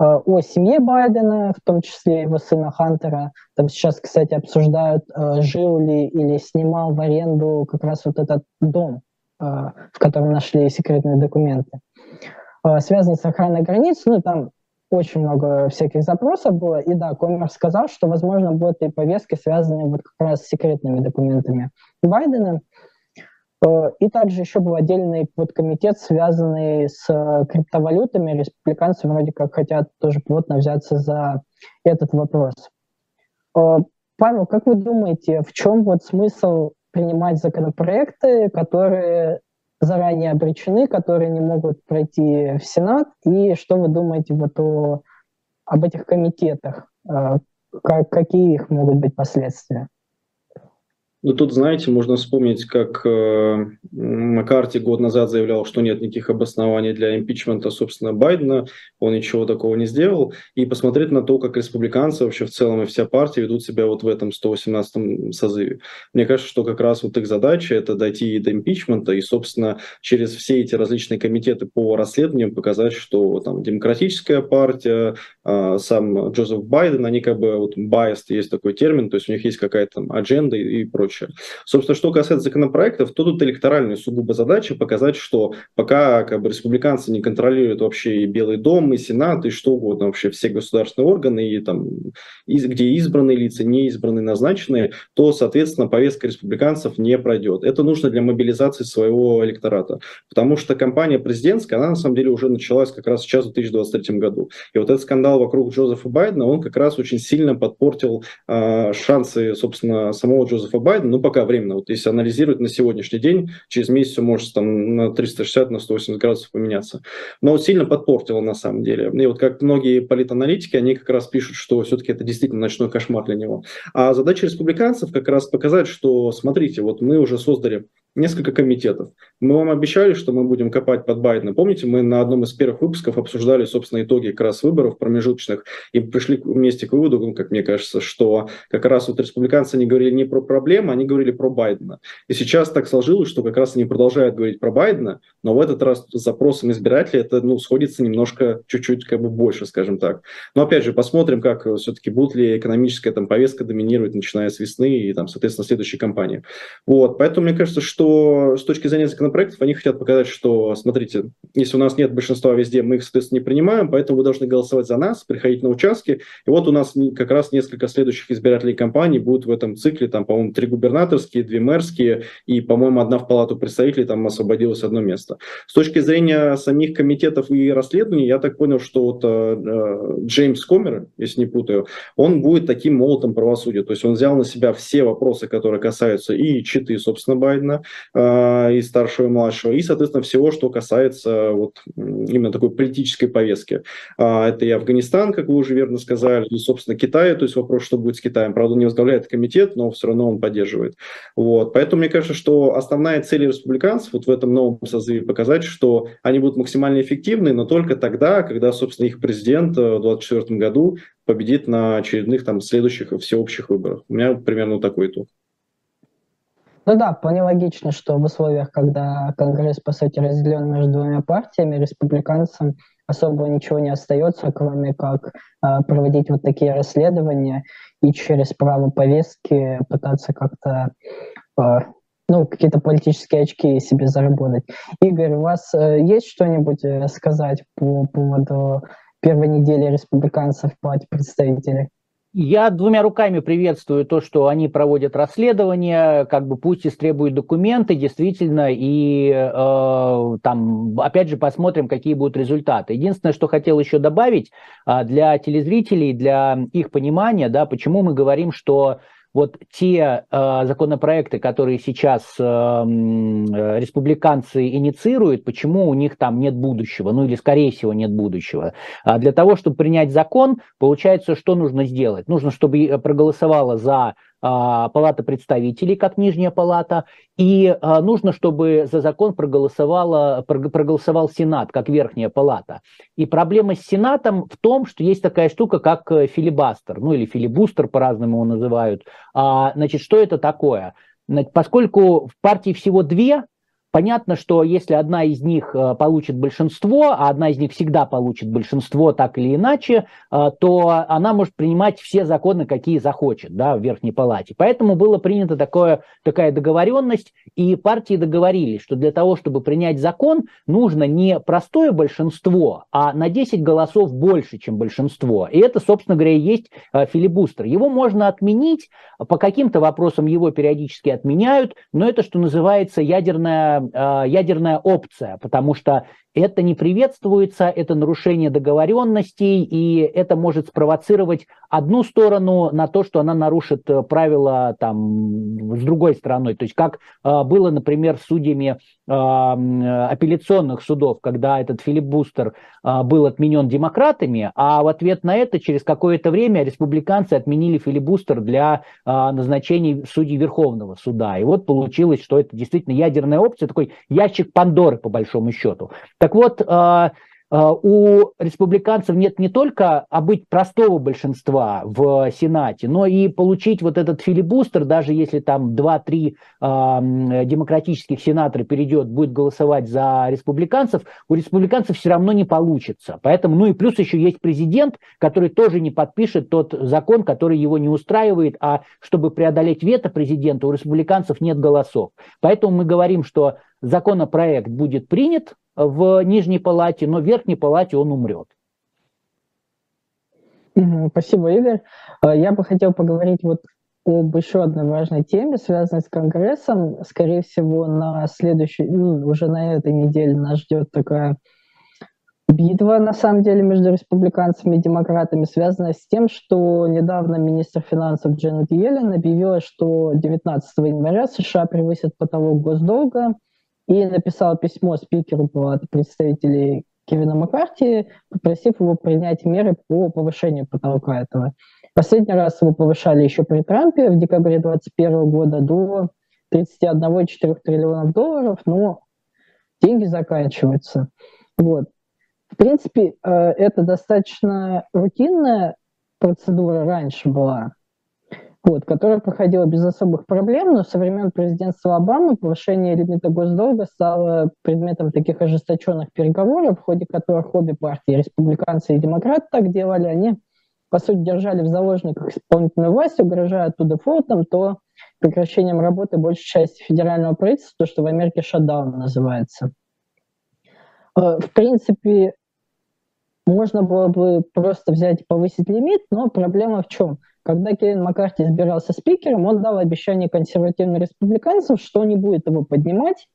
Э, о семье Байдена, в том числе его сына Хантера. Там сейчас, кстати, обсуждают, э, жил ли или снимал в аренду как раз вот этот дом, в котором нашли секретные документы. Э, связанный с охраной границ. Ну, там очень много всяких запросов было. И да, Коммер сказал, что, возможно, будут и повестки, связанные вот как раз с секретными документами Байдена. Э, и также еще был отдельный подкомитет, связанный с криптовалютами. Республиканцы вроде как хотят тоже плотно взяться за этот вопрос. Э, Павел, как вы думаете, в чем вот смысл принимать законопроекты, которые заранее обречены, которые не могут пройти в Сенат. И что вы думаете вот о, об этих комитетах? Э, как, какие их могут быть последствия? Ну, тут, знаете, можно вспомнить, как э, Маккарти год назад заявлял, что нет никаких обоснований для импичмента, собственно, Байдена, он ничего такого не сделал, и посмотреть на то, как республиканцы вообще в целом и вся партия ведут себя вот в этом 118-м созыве. Мне кажется, что как раз вот их задача – это дойти до импичмента и, собственно, через все эти различные комитеты по расследованиям показать, что там демократическая партия, э, сам Джозеф Байден, они как бы вот biased, есть такой термин, то есть у них есть какая-то там адженда и, и прочее прочее. Собственно, что касается законопроектов, то тут электоральная сугубо задача показать, что пока как бы, республиканцы не контролируют вообще и Белый дом, и Сенат, и что угодно, вообще все государственные органы, и там, из, где избранные лица, не избранные, назначенные, то, соответственно, повестка республиканцев не пройдет. Это нужно для мобилизации своего электората, потому что кампания президентская, она на самом деле уже началась как раз сейчас в 2023 году. И вот этот скандал вокруг Джозефа Байдена, он как раз очень сильно подпортил э, шансы, собственно, самого Джозефа Байдена Байдена, ну, пока временно, вот если анализировать на сегодняшний день, через месяц все может там на 360, на 180 градусов поменяться. Но вот сильно подпортило на самом деле. И вот как многие политаналитики, они как раз пишут, что все-таки это действительно ночной кошмар для него. А задача республиканцев как раз показать, что, смотрите, вот мы уже создали несколько комитетов. Мы вам обещали, что мы будем копать под Байдена. Помните, мы на одном из первых выпусков обсуждали, собственно, итоги как раз выборов промежуточных и пришли вместе к выводу, ну, как мне кажется, что как раз вот республиканцы не говорили не про проблемы, они говорили про Байдена. И сейчас так сложилось, что как раз они продолжают говорить про Байдена, но в этот раз с запросом избирателей это ну, сходится немножко, чуть-чуть как бы больше, скажем так. Но опять же, посмотрим, как все-таки будет ли экономическая там повестка доминировать, начиная с весны и там, соответственно, следующей кампании. Вот, поэтому мне кажется, что с точки зрения законопроектов они хотят показать, что, смотрите, если у нас нет большинства везде, мы их, соответственно, не принимаем, поэтому вы должны голосовать за нас, приходить на участки. И вот у нас как раз несколько следующих избирателей компаний будут в этом цикле, там, по-моему, три губернаторские, две мэрские, и, по-моему, одна в палату представителей, там освободилось одно место. С точки зрения самих комитетов и расследований, я так понял, что вот э, э Джеймс Комер, если не путаю, он будет таким молотом правосудия. То есть он взял на себя все вопросы, которые касаются и читы, собственно, Байдена, э, и старшего, и младшего, и, соответственно, всего, что касается вот именно такой политической повестки. Э, это и Афганистан, как вы уже верно сказали, и, собственно, Китай, то есть вопрос, что будет с Китаем. Правда, не возглавляет комитет, но все равно он поддерживает. Вот. Поэтому мне кажется, что основная цель республиканцев вот в этом новом созыве показать, что они будут максимально эффективны, но только тогда, когда, собственно, их президент в 2024 году победит на очередных там следующих всеобщих выборах. У меня примерно такой итог. Ну да, вполне логично, что в условиях, когда Конгресс, по сути, разделен между двумя партиями, республиканцам особо ничего не остается, кроме как э, проводить вот такие расследования и через право повестки пытаться как-то э, ну, какие-то политические очки себе заработать. Игорь, у вас э, есть что-нибудь э, сказать по поводу первой недели республиканцев в палате представителей? Я двумя руками приветствую то, что они проводят расследование, как бы пусть истребуют документы, действительно, и э, там, опять же, посмотрим, какие будут результаты. Единственное, что хотел еще добавить э, для телезрителей, для их понимания, да, почему мы говорим, что вот те э, законопроекты, которые сейчас э, республиканцы инициируют, почему у них там нет будущего, ну или скорее всего нет будущего. А для того, чтобы принять закон, получается, что нужно сделать? Нужно, чтобы э, проголосовало за Палата представителей, как нижняя палата, и а, нужно, чтобы за закон проголосовала, проголосовал Сенат, как верхняя палата. И проблема с Сенатом в том, что есть такая штука, как э, филибастер, ну или филибустер, по-разному его называют. А, значит, что это такое? Поскольку в партии всего две, Понятно, что если одна из них э, получит большинство, а одна из них всегда получит большинство так или иначе, э, то она может принимать все законы, какие захочет да, в Верхней Палате. Поэтому была принята такое, такая договоренность, и партии договорились, что для того, чтобы принять закон, нужно не простое большинство, а на 10 голосов больше, чем большинство. И это, собственно говоря, и есть э, филибустер. Его можно отменить, по каким-то вопросам его периодически отменяют, но это, что называется, ядерная Э, ядерная опция, потому что это не приветствуется, это нарушение договоренностей, и это может спровоцировать одну сторону на то, что она нарушит э, правила там, с другой стороной. То есть как э, было, например, с судьями э, апелляционных судов, когда этот филибустер э, был отменен демократами, а в ответ на это через какое-то время республиканцы отменили филибустер для назначений судей Верховного суда. И вот получилось, что это действительно ядерная опция, такой ящик Пандоры по большому счету. Так вот, а, а, у республиканцев нет не только а быть простого большинства в Сенате, но и получить вот этот филибустер, даже если там 2-3 э, демократических сенатора перейдет, будет голосовать за республиканцев, у республиканцев все равно не получится. Поэтому, ну и плюс еще есть президент, который тоже не подпишет тот закон, который его не устраивает, а чтобы преодолеть вето президента, у республиканцев нет голосов. Поэтому мы говорим, что законопроект будет принят, в нижней палате, но в верхней палате он умрет. Спасибо, Игорь. А, я бы хотел поговорить вот об еще одной важной теме, связанной с Конгрессом. Скорее всего, на следующей, ну, уже на этой неделе нас ждет такая битва, на самом деле, между республиканцами и демократами, связанная с тем, что недавно министр финансов Дженнет Йеллен объявила, что 19 января США превысят потолок госдолга – и написал письмо спикеру Палаты представителей Кевина Маккарти, попросив его принять меры по повышению потолка этого. Последний раз его повышали еще при Трампе в декабре 2021 года до 31,4 триллионов долларов, но деньги заканчиваются. Вот. В принципе, э, это достаточно рутинная процедура раньше была вот, которая проходила без особых проблем, но со времен президентства Обамы повышение лимита госдолга стало предметом таких ожесточенных переговоров, в ходе которых обе партии, республиканцы и демократы так делали, они, по сути, держали в заложниках исполнительную власть, угрожая то дефолтом, то прекращением работы большей части федерального правительства, то, что в Америке шатдаун называется. Э, в принципе, можно было бы просто взять и повысить лимит, но проблема в чем? Когда Кевин Маккарти избирался спикером, он дал обещание консервативным республиканцам, что не будет его поднимать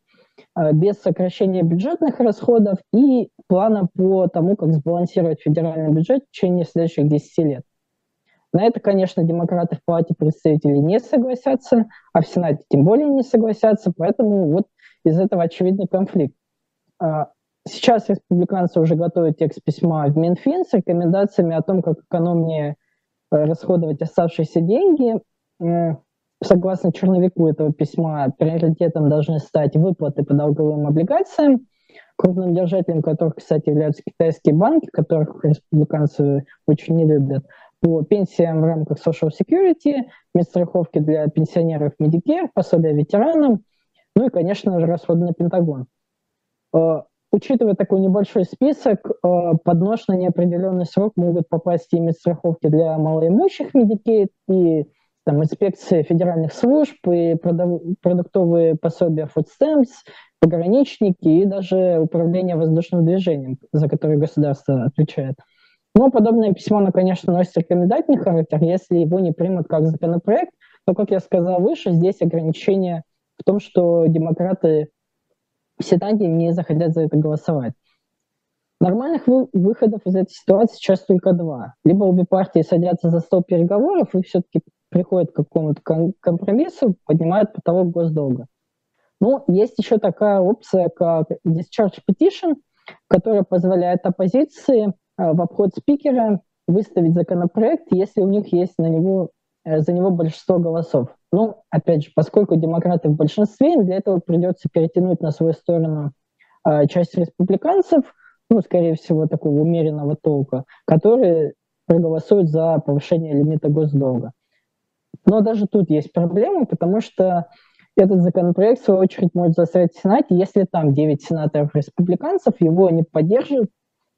э, без сокращения бюджетных расходов и плана по тому, как сбалансировать федеральный бюджет в течение следующих 10 лет. На это, конечно, демократы в Палате представителей не согласятся, а в Сенате тем более не согласятся, поэтому вот из этого очевидный конфликт. А, сейчас республиканцы уже готовят текст письма в Минфин с рекомендациями о том, как экономнее расходовать оставшиеся деньги. Э, согласно черновику этого письма, приоритетом должны стать выплаты по долговым облигациям, крупным держателем которых, кстати, являются китайские банки, которых республиканцы очень не любят, по пенсиям в рамках Social Security, медстраховки для пенсионеров Medicare, пособия ветеранам, ну и, конечно же, расходы на Пентагон. Учитывая такой небольшой список, э, под нож на неопределенный срок могут попасть и медстраховки для малоимущих Medicaid, и там, инспекции федеральных служб, и продуктовые пособия Food Stamps, пограничники и даже управление воздушным движением, за которое государство отвечает. Но подобное письмо, оно, конечно, носит рекомендательный характер. Если его не примут как законопроект, то, как я сказал выше, здесь ограничение в том, что демократы в Сенате не захотят за это голосовать. Нормальных вы, выходов из этой ситуации сейчас только два. Либо обе партии садятся за стол переговоров и все-таки приходят к какому-то компромиссу, поднимают потолок госдолга. Ну, есть еще такая опция, как discharge petition, которая позволяет оппозиции э, в обход спикера выставить законопроект, если у них есть на него, за него большинство голосов. Ну, опять же, поскольку демократы в большинстве, для этого придется перетянуть на свою сторону э, часть республиканцев, ну, скорее всего, такого умеренного толка, которые проголосуют за повышение лимита госдолга. Но даже тут есть проблемы, потому что этот законопроект, в свою очередь, может застрять в Сенате, если там 9 сенаторов-республиканцев его не поддержат,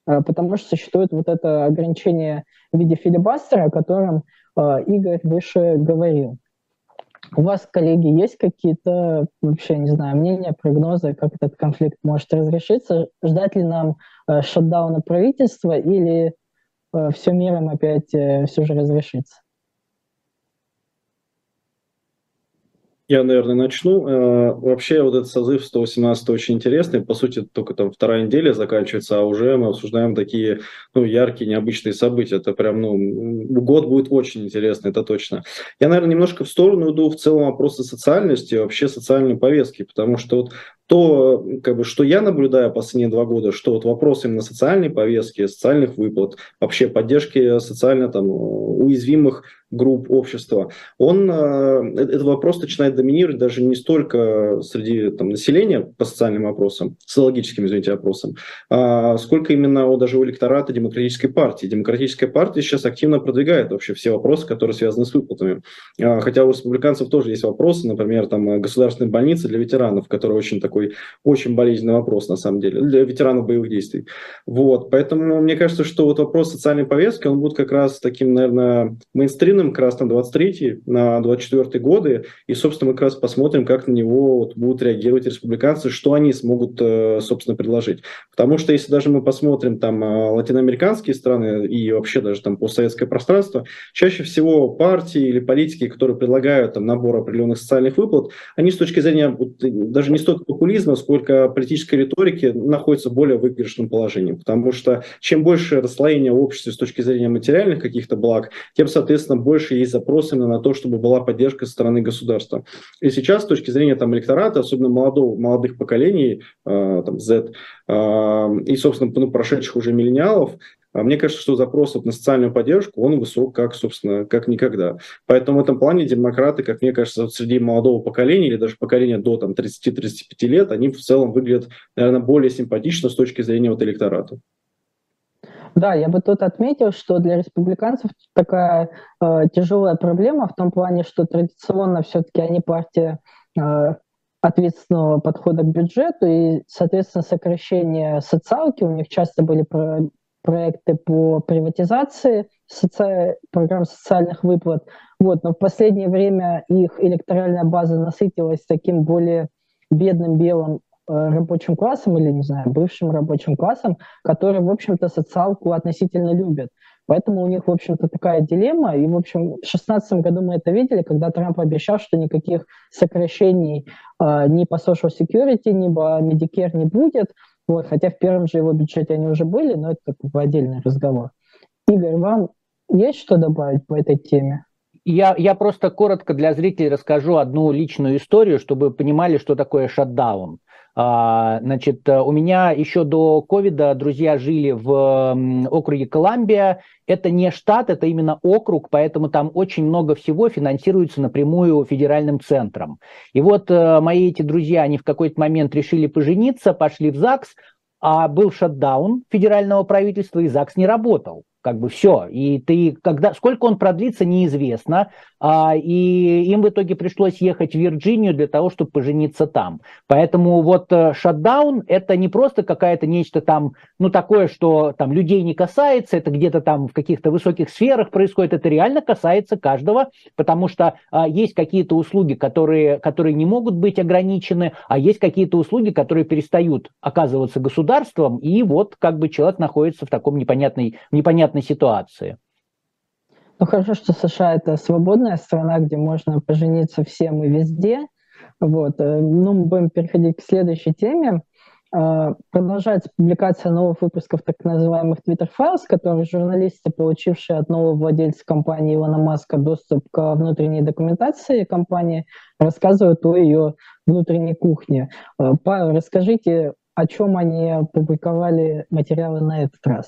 а, потому что существует вот это ограничение в виде филибастера, о котором Игорь выше говорил. У вас, коллеги, есть какие-то вообще, не знаю, мнения, прогнозы, как этот конфликт может разрешиться? Ждать ли нам э, шатдауна правительства или э, все миром опять э, все же разрешится? Я, наверное, начну. Э, вообще, вот этот созыв 118 очень интересный. По сути, только там вторая неделя заканчивается, а уже мы обсуждаем такие ну, яркие, необычные события. Это прям, ну, год будет очень интересный, это точно. Я, наверное, немножко в сторону иду в целом вопроса социальности, вообще социальной повестки, потому что вот то, как бы, что я наблюдаю последние два года, что вот вопрос именно социальной повестки, социальных выплат, вообще поддержки социально там уязвимых групп общества, он, э, этот вопрос начинает доминировать даже не столько среди там, населения по социальным вопросам, социологическим, извините, вопросам, а сколько именно у, даже у электората демократической партии. Демократическая партия сейчас активно продвигает вообще все вопросы, которые связаны с выплатами. А, хотя у республиканцев тоже есть вопросы, например, там государственные больницы для ветеранов, которые очень так такой очень болезненный вопрос, на самом деле, для ветеранов боевых действий. Вот, поэтому мне кажется, что вот вопрос социальной повестки, он будет как раз таким, наверное, мейнстримным как раз на 23 на 24 годы, и, собственно, мы как раз посмотрим, как на него вот будут реагировать республиканцы, что они смогут, э, собственно, предложить. Потому что если даже мы посмотрим там э, латиноамериканские страны и вообще даже там постсоветское пространство, чаще всего партии или политики, которые предлагают там набор определенных социальных выплат, они с точки зрения даже не столько популизма, сколько политической риторики находится в более выигрышном положении. Потому что чем больше расслоение в обществе с точки зрения материальных каких-то благ, тем, соответственно, больше есть запросы на то, чтобы была поддержка со стороны государства. И сейчас с точки зрения там, электората, особенно молодого, молодых поколений, э, там, Z, э, и, собственно, ну, прошедших уже миллениалов, а мне кажется, что запрос на социальную поддержку, он высок, как, собственно, как никогда. Поэтому в этом плане демократы, как мне кажется, среди молодого поколения или даже поколения до там, 30-35 лет, они в целом выглядят, наверное, более симпатично с точки зрения вот электората. Да, я бы тут отметил, что для республиканцев такая э, тяжелая проблема в том плане, что традиционно все-таки они партия э, ответственного подхода к бюджету, и, соответственно, сокращение социалки у них часто были про проекты по приватизации соци... программ социальных выплат. Вот, но в последнее время их электоральная база насытилась таким более бедным белым рабочим классом или, не знаю, бывшим рабочим классом, который, в общем-то, социалку относительно любят. Поэтому у них, в общем-то, такая дилемма. И, в общем, в 2016 году мы это видели, когда Трамп обещал, что никаких сокращений э, ни по social security, ни по Medicare не будет. Вот, хотя в первом же его бюджете они уже были, но это как бы отдельный разговор. Игорь, вам есть что добавить по этой теме? Я, я просто коротко для зрителей расскажу одну личную историю, чтобы понимали, что такое шатдаун. А, значит, у меня еще до ковида друзья жили в округе Колумбия. Это не штат, это именно округ, поэтому там очень много всего финансируется напрямую федеральным центром. И вот э, мои эти друзья, они в какой-то момент решили пожениться, пошли в ЗАГС, а был шатдаун федерального правительства, и ЗАГС не работал как бы все. И ты, когда, сколько он продлится, неизвестно. А, и им в итоге пришлось ехать в Вирджинию для того, чтобы пожениться там. Поэтому вот э, шатдаун это не просто какая-то нечто там, ну такое, что там людей не касается, это где-то там в каких-то высоких сферах происходит, это реально касается каждого, потому что а, есть какие-то услуги, которые, которые не могут быть ограничены, а есть какие-то услуги, которые перестают оказываться государством, и вот как бы человек находится в таком непонятной, непонятном непонятной ситуации. Ну хорошо, что США это свободная страна, где можно пожениться всем и везде. Вот. Э, ну, мы будем переходить к следующей теме. Э, продолжается публикация новых выпусков так называемых Twitter Files, которые журналисты, получившие от нового владельца компании Илона Маска доступ к внутренней документации компании, рассказывают о ее внутренней кухне. Э, Павел, расскажите, о чем они публиковали материалы на этот раз?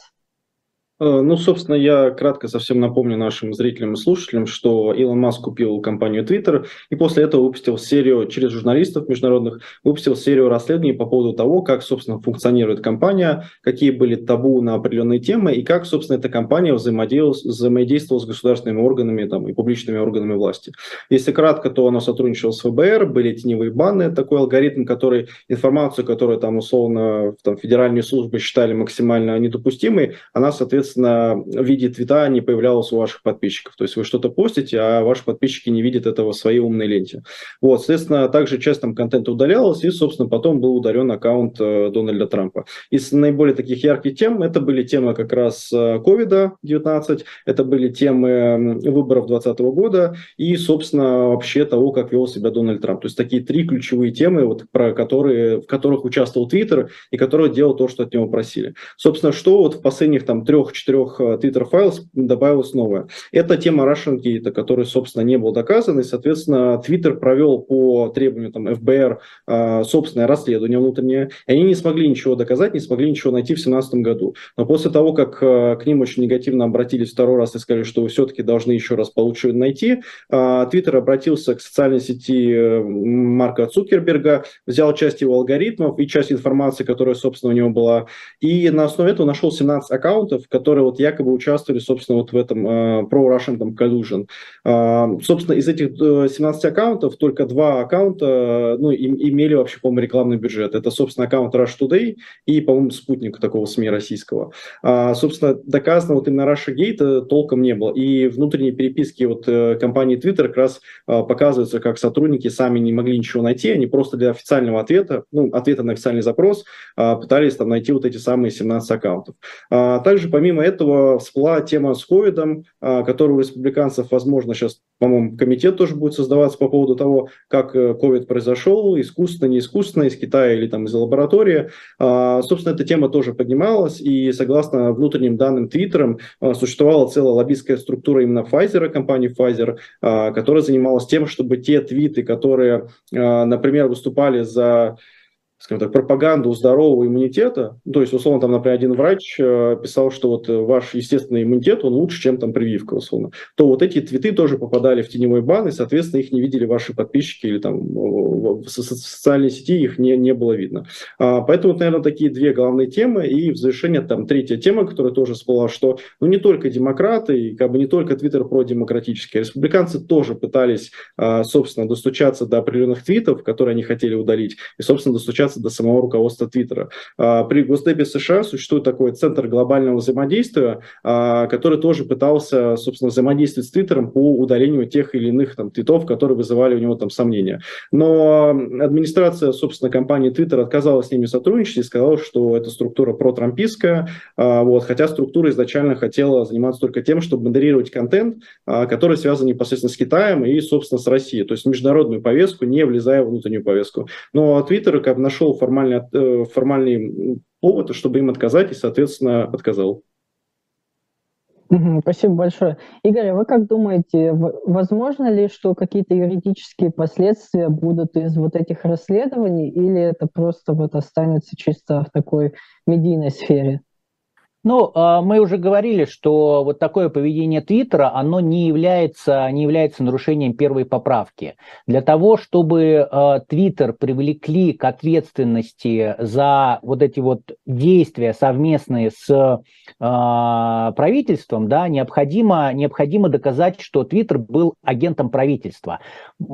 Э, ну, собственно, я кратко совсем напомню нашим зрителям и слушателям, что Илон Маск купил компанию Twitter и после этого выпустил серию, через журналистов международных, выпустил серию расследований по поводу того, как, собственно, функционирует компания, какие были табу на определенные темы и как, собственно, эта компания взаимодействовала, с государственными органами там, и публичными органами власти. Если кратко, то оно сотрудничало с ФБР, были теневые баны, такой алгоритм, который информацию, которую там условно там, федеральные службы считали максимально недопустимой, она, соответственно, соответственно, в виде твита не появлялось у ваших подписчиков. То есть вы что-то постите, а ваши подписчики не видят этого в своей умной ленте. Вот, соответственно, также часть там контента удалялась, и, собственно, потом был удален аккаунт э, Дональда Трампа. Из наиболее таких ярких тем, это были темы как раз COVID-19, э, это были темы выборов 2020 года и, собственно, вообще того, как вел себя Дональд Трамп. То есть такие три ключевые темы, вот, про которые, в которых участвовал Твиттер и которые делал то, что от него просили. Собственно, что вот в последних там трех четырех э, Twitter Files добавилось новое. Это тема Russian Gate, который, собственно, не был доказан, и, соответственно, Twitter провел по требованию там, ФБР э, собственное расследование внутреннее, и они не смогли ничего доказать, не смогли ничего найти в 2017 году. Но после того, как э, к ним очень негативно обратились второй раз и сказали, что вы все-таки должны еще раз получше найти, Twitter обратился к социальной сети Марка Цукерберга, взял часть его алгоритмов и часть информации, которая, собственно, у него была, и на основе этого нашел 17 аккаунтов, которые которые вот якобы участвовали, собственно, вот в этом uh, pro-Russian там, collusion. Uh, собственно, из этих 17 э, аккаунтов только два аккаунта ну, им, имели вообще, по-моему, рекламный бюджет. Это, собственно, аккаунт Rush Today и, по-моему, спутник такого СМИ российского. Uh, собственно, доказано вот именно Russia Gate толком не было. И внутренние переписки вот компании Twitter как раз показываются, как сотрудники сами не могли ничего найти, они просто для официального ответа, ну, ответа на официальный запрос пытались там найти вот эти самые 17 аккаунтов. Также, помимо Помимо этого всплыла тема с ковидом, а, которую у республиканцев, возможно, сейчас, по-моему, комитет тоже будет создаваться по поводу того, как э, ковид произошел, искусственно, не искусственно, из Китая или там из лаборатории. А, собственно, эта тема тоже поднималась, и согласно внутренним данным Твиттером, а, существовала целая лоббистская структура именно Pfizer, компании Pfizer, которая занималась тем, чтобы те твиты, которые, например, выступали за скажем так, пропаганду здорового иммунитета, то есть, условно, там, например, один врач э, писал, что вот ваш естественный иммунитет, он лучше, чем там прививка, условно, то вот эти твиты тоже попадали в теневой бан, и, соответственно, их не видели ваши подписчики или там в социальной сети их не, не было видно. А, поэтому, вот, наверное, такие две главные темы, и в завершение там третья тема, которая тоже всплыла, что ну, не только демократы, и как бы не только Твиттер продемократический, республиканцы тоже пытались, а, собственно, достучаться до определенных твитов, которые они хотели удалить, и, собственно, достучаться достучаться до самого руководства Твиттера. А, при Госдепе США существует такой центр глобального взаимодействия, а, который тоже пытался, собственно, взаимодействовать с Твиттером по удалению тех или иных там твитов, которые вызывали у него там сомнения. Но администрация, собственно, компании Twitter отказалась с ними сотрудничать и сказала, что эта структура протрампистская, а, вот, хотя структура изначально хотела заниматься только тем, чтобы модерировать контент, который связан непосредственно с Китаем и, собственно, с Россией, то есть международную повестку, не влезая в внутреннюю повестку. Но Twitter, как наш нашел формальный, э, формальный повод, чтобы им отказать, и, соответственно, отказал. Спасибо большое. Игорь, а вы как думаете, возможно ли, что какие-то юридические последствия будут из вот этих расследований, или это просто вот останется чисто в такой медийной сфере? Ну, а, мы уже говорили, что вот такое поведение Твиттера, оно не является, не является нарушением первой поправки. Для того, чтобы а, Твиттер привлекли к ответственности за вот эти вот действия совместные с а, правительством, да, необходимо, необходимо доказать, что Твиттер был агентом правительства.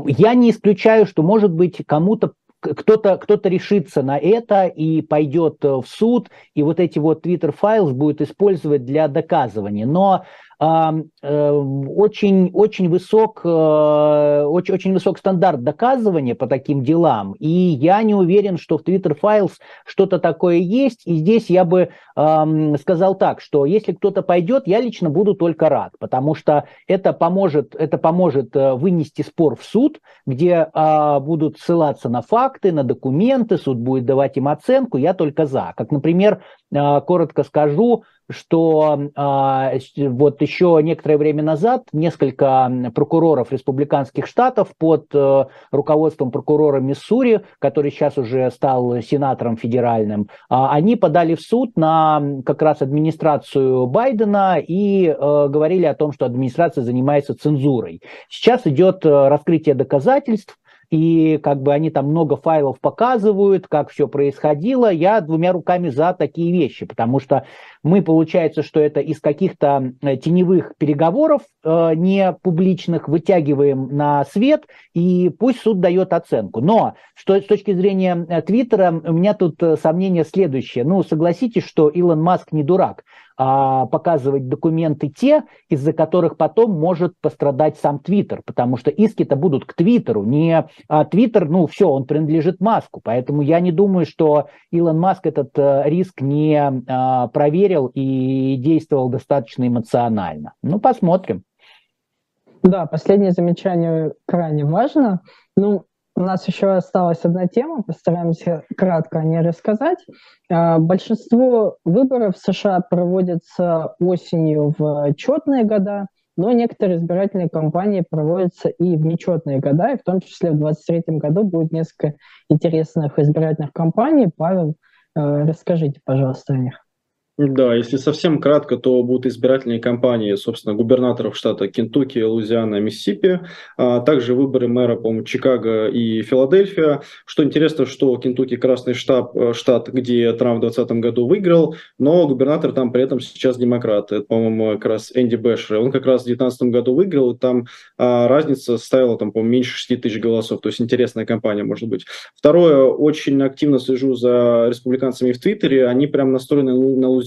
Я не исключаю, что, может быть, кому-то кто-то кто решится на это и пойдет э, в суд, и вот эти вот Twitter Files будет использовать для доказывания. Но очень, очень, высок, очень, очень высок стандарт доказывания по таким делам, и я не уверен, что в Twitter Files что-то такое есть, и здесь я бы сказал так, что если кто-то пойдет, я лично буду только рад, потому что это поможет, это поможет вынести спор в суд, где будут ссылаться на факты, на документы, суд будет давать им оценку, я только за. Как, например, коротко скажу, что а, вот еще некоторое время назад несколько прокуроров республиканских штатов под а, руководством прокурора Миссури, который сейчас уже стал сенатором федеральным, а, они подали в суд на как раз администрацию Байдена и а, говорили о том, что администрация занимается цензурой. Сейчас идет раскрытие доказательств, и как бы они там много файлов показывают, как все происходило. Я двумя руками за такие вещи, потому что мы, получается, что это из каких-то э, теневых переговоров э, не публичных вытягиваем на свет, и пусть суд дает оценку. Но что, с точки зрения э, Твиттера, у меня тут э, сомнение следующее. Ну, согласитесь, что Илон Маск не дурак а, показывать документы те, из-за которых потом может пострадать сам Твиттер, потому что иски-то будут к Твиттеру, не а Твиттер, ну все, он принадлежит Маску, поэтому я не думаю, что Илон Маск этот а, риск не а, проверил и действовал достаточно эмоционально. Ну, посмотрим. Да, последнее замечание крайне важно. Ну, у нас еще осталась одна тема, постараемся кратко о ней рассказать. А, большинство выборов в США проводятся осенью в четные года, но некоторые избирательные кампании проводятся и в нечетные года, и в том числе в 2023 году будет несколько интересных избирательных кампаний. Павел, э, расскажите, пожалуйста, о них. Да, если совсем кратко, то будут избирательные кампании, собственно, губернаторов штата Кентукки, Луизиана, Миссисипи, а также выборы мэра, по-моему, Чикаго и Филадельфия. Что интересно, что Кентукки красный штаб, э, штат, где Трамп в 2020 году выиграл, но губернатор там при этом сейчас демократ. Это, по-моему, как раз Энди Бэшер. Он как раз в 2019 году выиграл, и там а, разница составила, там, по-моему, меньше 6 тысяч голосов. То есть интересная кампания, может быть. Второе, очень активно слежу за республиканцами в Твиттере. Они прям настроены на Лузиану,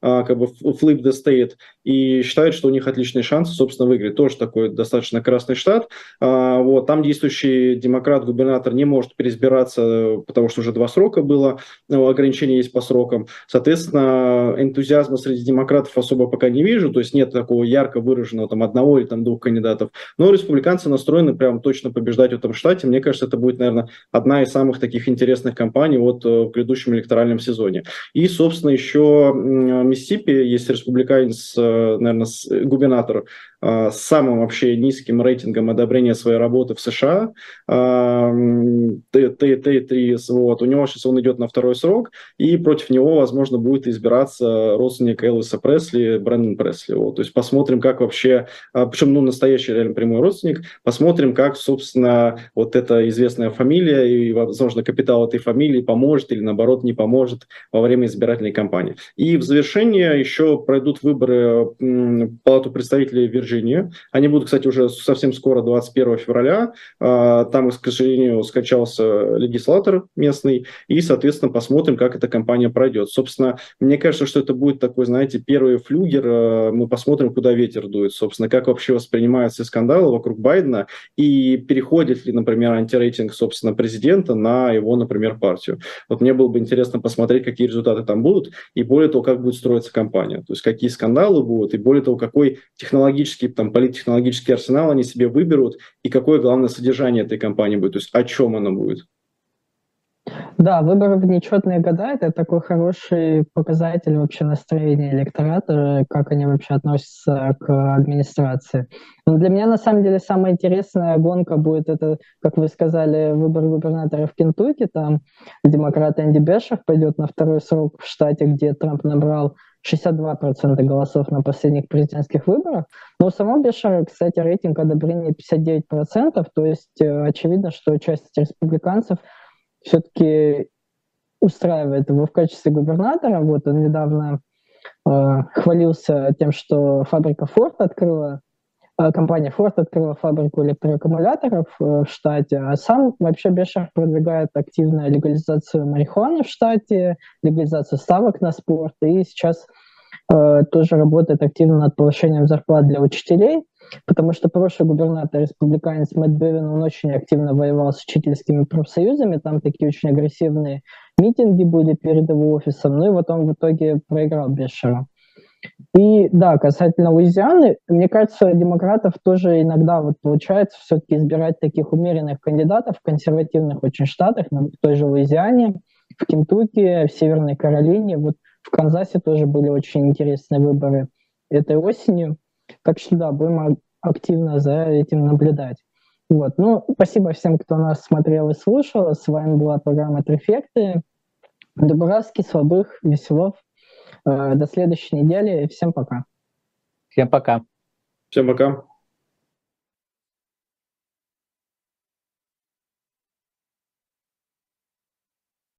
а, как бы flip the state, и считают, что у них отличные шансы, собственно, выиграть. Тоже такой достаточно красный штат. А, вот, там действующий демократ-губернатор не может переизбираться, потому что уже два срока было, ну, ограничения есть по срокам. Соответственно, энтузиазма среди демократов особо пока не вижу, то есть нет такого ярко выраженного там одного или там двух кандидатов. Но республиканцы настроены прям точно побеждать в этом штате. Мне кажется, это будет, наверное, одна из самых таких интересных кампаний вот э, в грядущем электоральном сезоне. И, собственно, еще Миссисипи есть республиканец, э, наверное, губернатор а, с самым вообще низким рейтингом одобрения своей работы в США, Т3, вот, у него сейчас он идет на второй срок, и против него, возможно, будет избираться родственник Элвиса Пресли, Брэндон Пресли. Вот, то есть посмотрим, как вообще, а, причем, ну, настоящий реально прямой родственник, посмотрим, как, собственно, вот эта известная фамилия и, возможно, капитал этой фамилии поможет или, наоборот, не поможет во время избирательной кампании. И в завершение еще пройдут выборы Палату представителей Вирджинии Вирджинии. Они будут, кстати, уже совсем скоро, 21 февраля. А, там, к сожалению, скачался легислатор местный, и, соответственно, посмотрим, как эта кампания пройдет. Собственно, мне кажется, что это будет такой, знаете, первый флюгер. А, мы посмотрим, куда ветер дует. Собственно, как вообще воспринимаются скандалы вокруг Байдена, и переходит ли, например, антирейтинг, собственно, президента на его, например, партию. Вот мне было бы интересно посмотреть, какие результаты там будут, и более того, как будет строиться кампания. То есть, какие скандалы будут, и более того, какой технологический технологический, там, политтехнологический арсенал они себе выберут, и какое главное содержание этой кампании будет, то есть о чем она будет. Да, выборы в нечетные года – это такой хороший показатель вообще настроения электората, как они вообще относятся к администрации. Но для меня, на самом деле, самая интересная гонка будет это, как вы сказали, выбор губернатора в Кентукки. Там демократ Энди Бешер пойдет на второй срок в штате, где Трамп набрал 62% голосов на последних президентских выборах. Но у самого Бешара, кстати, рейтинг одобрения 59%, то есть э, очевидно, что часть республиканцев все-таки устраивает его в качестве губернатора. Вот он недавно э, хвалился тем, что фабрика Ford открыла компания Ford открыла фабрику электроаккумуляторов э, в штате, а сам вообще Бешер продвигает активную легализацию марихуаны в штате, легализацию ставок на спорт, и сейчас э, тоже работает активно над повышением зарплат для учителей, потому что прошлый губернатор, республиканец Мэтт Бевин, он очень активно воевал с учительскими профсоюзами, там такие очень агрессивные митинги были перед его офисом, ну и вот он в итоге проиграл Бешера. И да, касательно Луизианы, мне кажется, демократов тоже иногда вот получается все-таки избирать таких умеренных кандидатов в консервативных очень штатах, в той же Луизиане, в Кентукки, в Северной Каролине. Вот в Канзасе тоже были очень интересные выборы этой осенью. Так что да, будем активно за этим наблюдать. Вот. Ну, спасибо всем, кто нас смотрел и слушал. С вами была программа «Трефекты». Дубравский, Слабых, Веселов. Э, до следующей недели. Всем пока. Всем пока. Всем пока.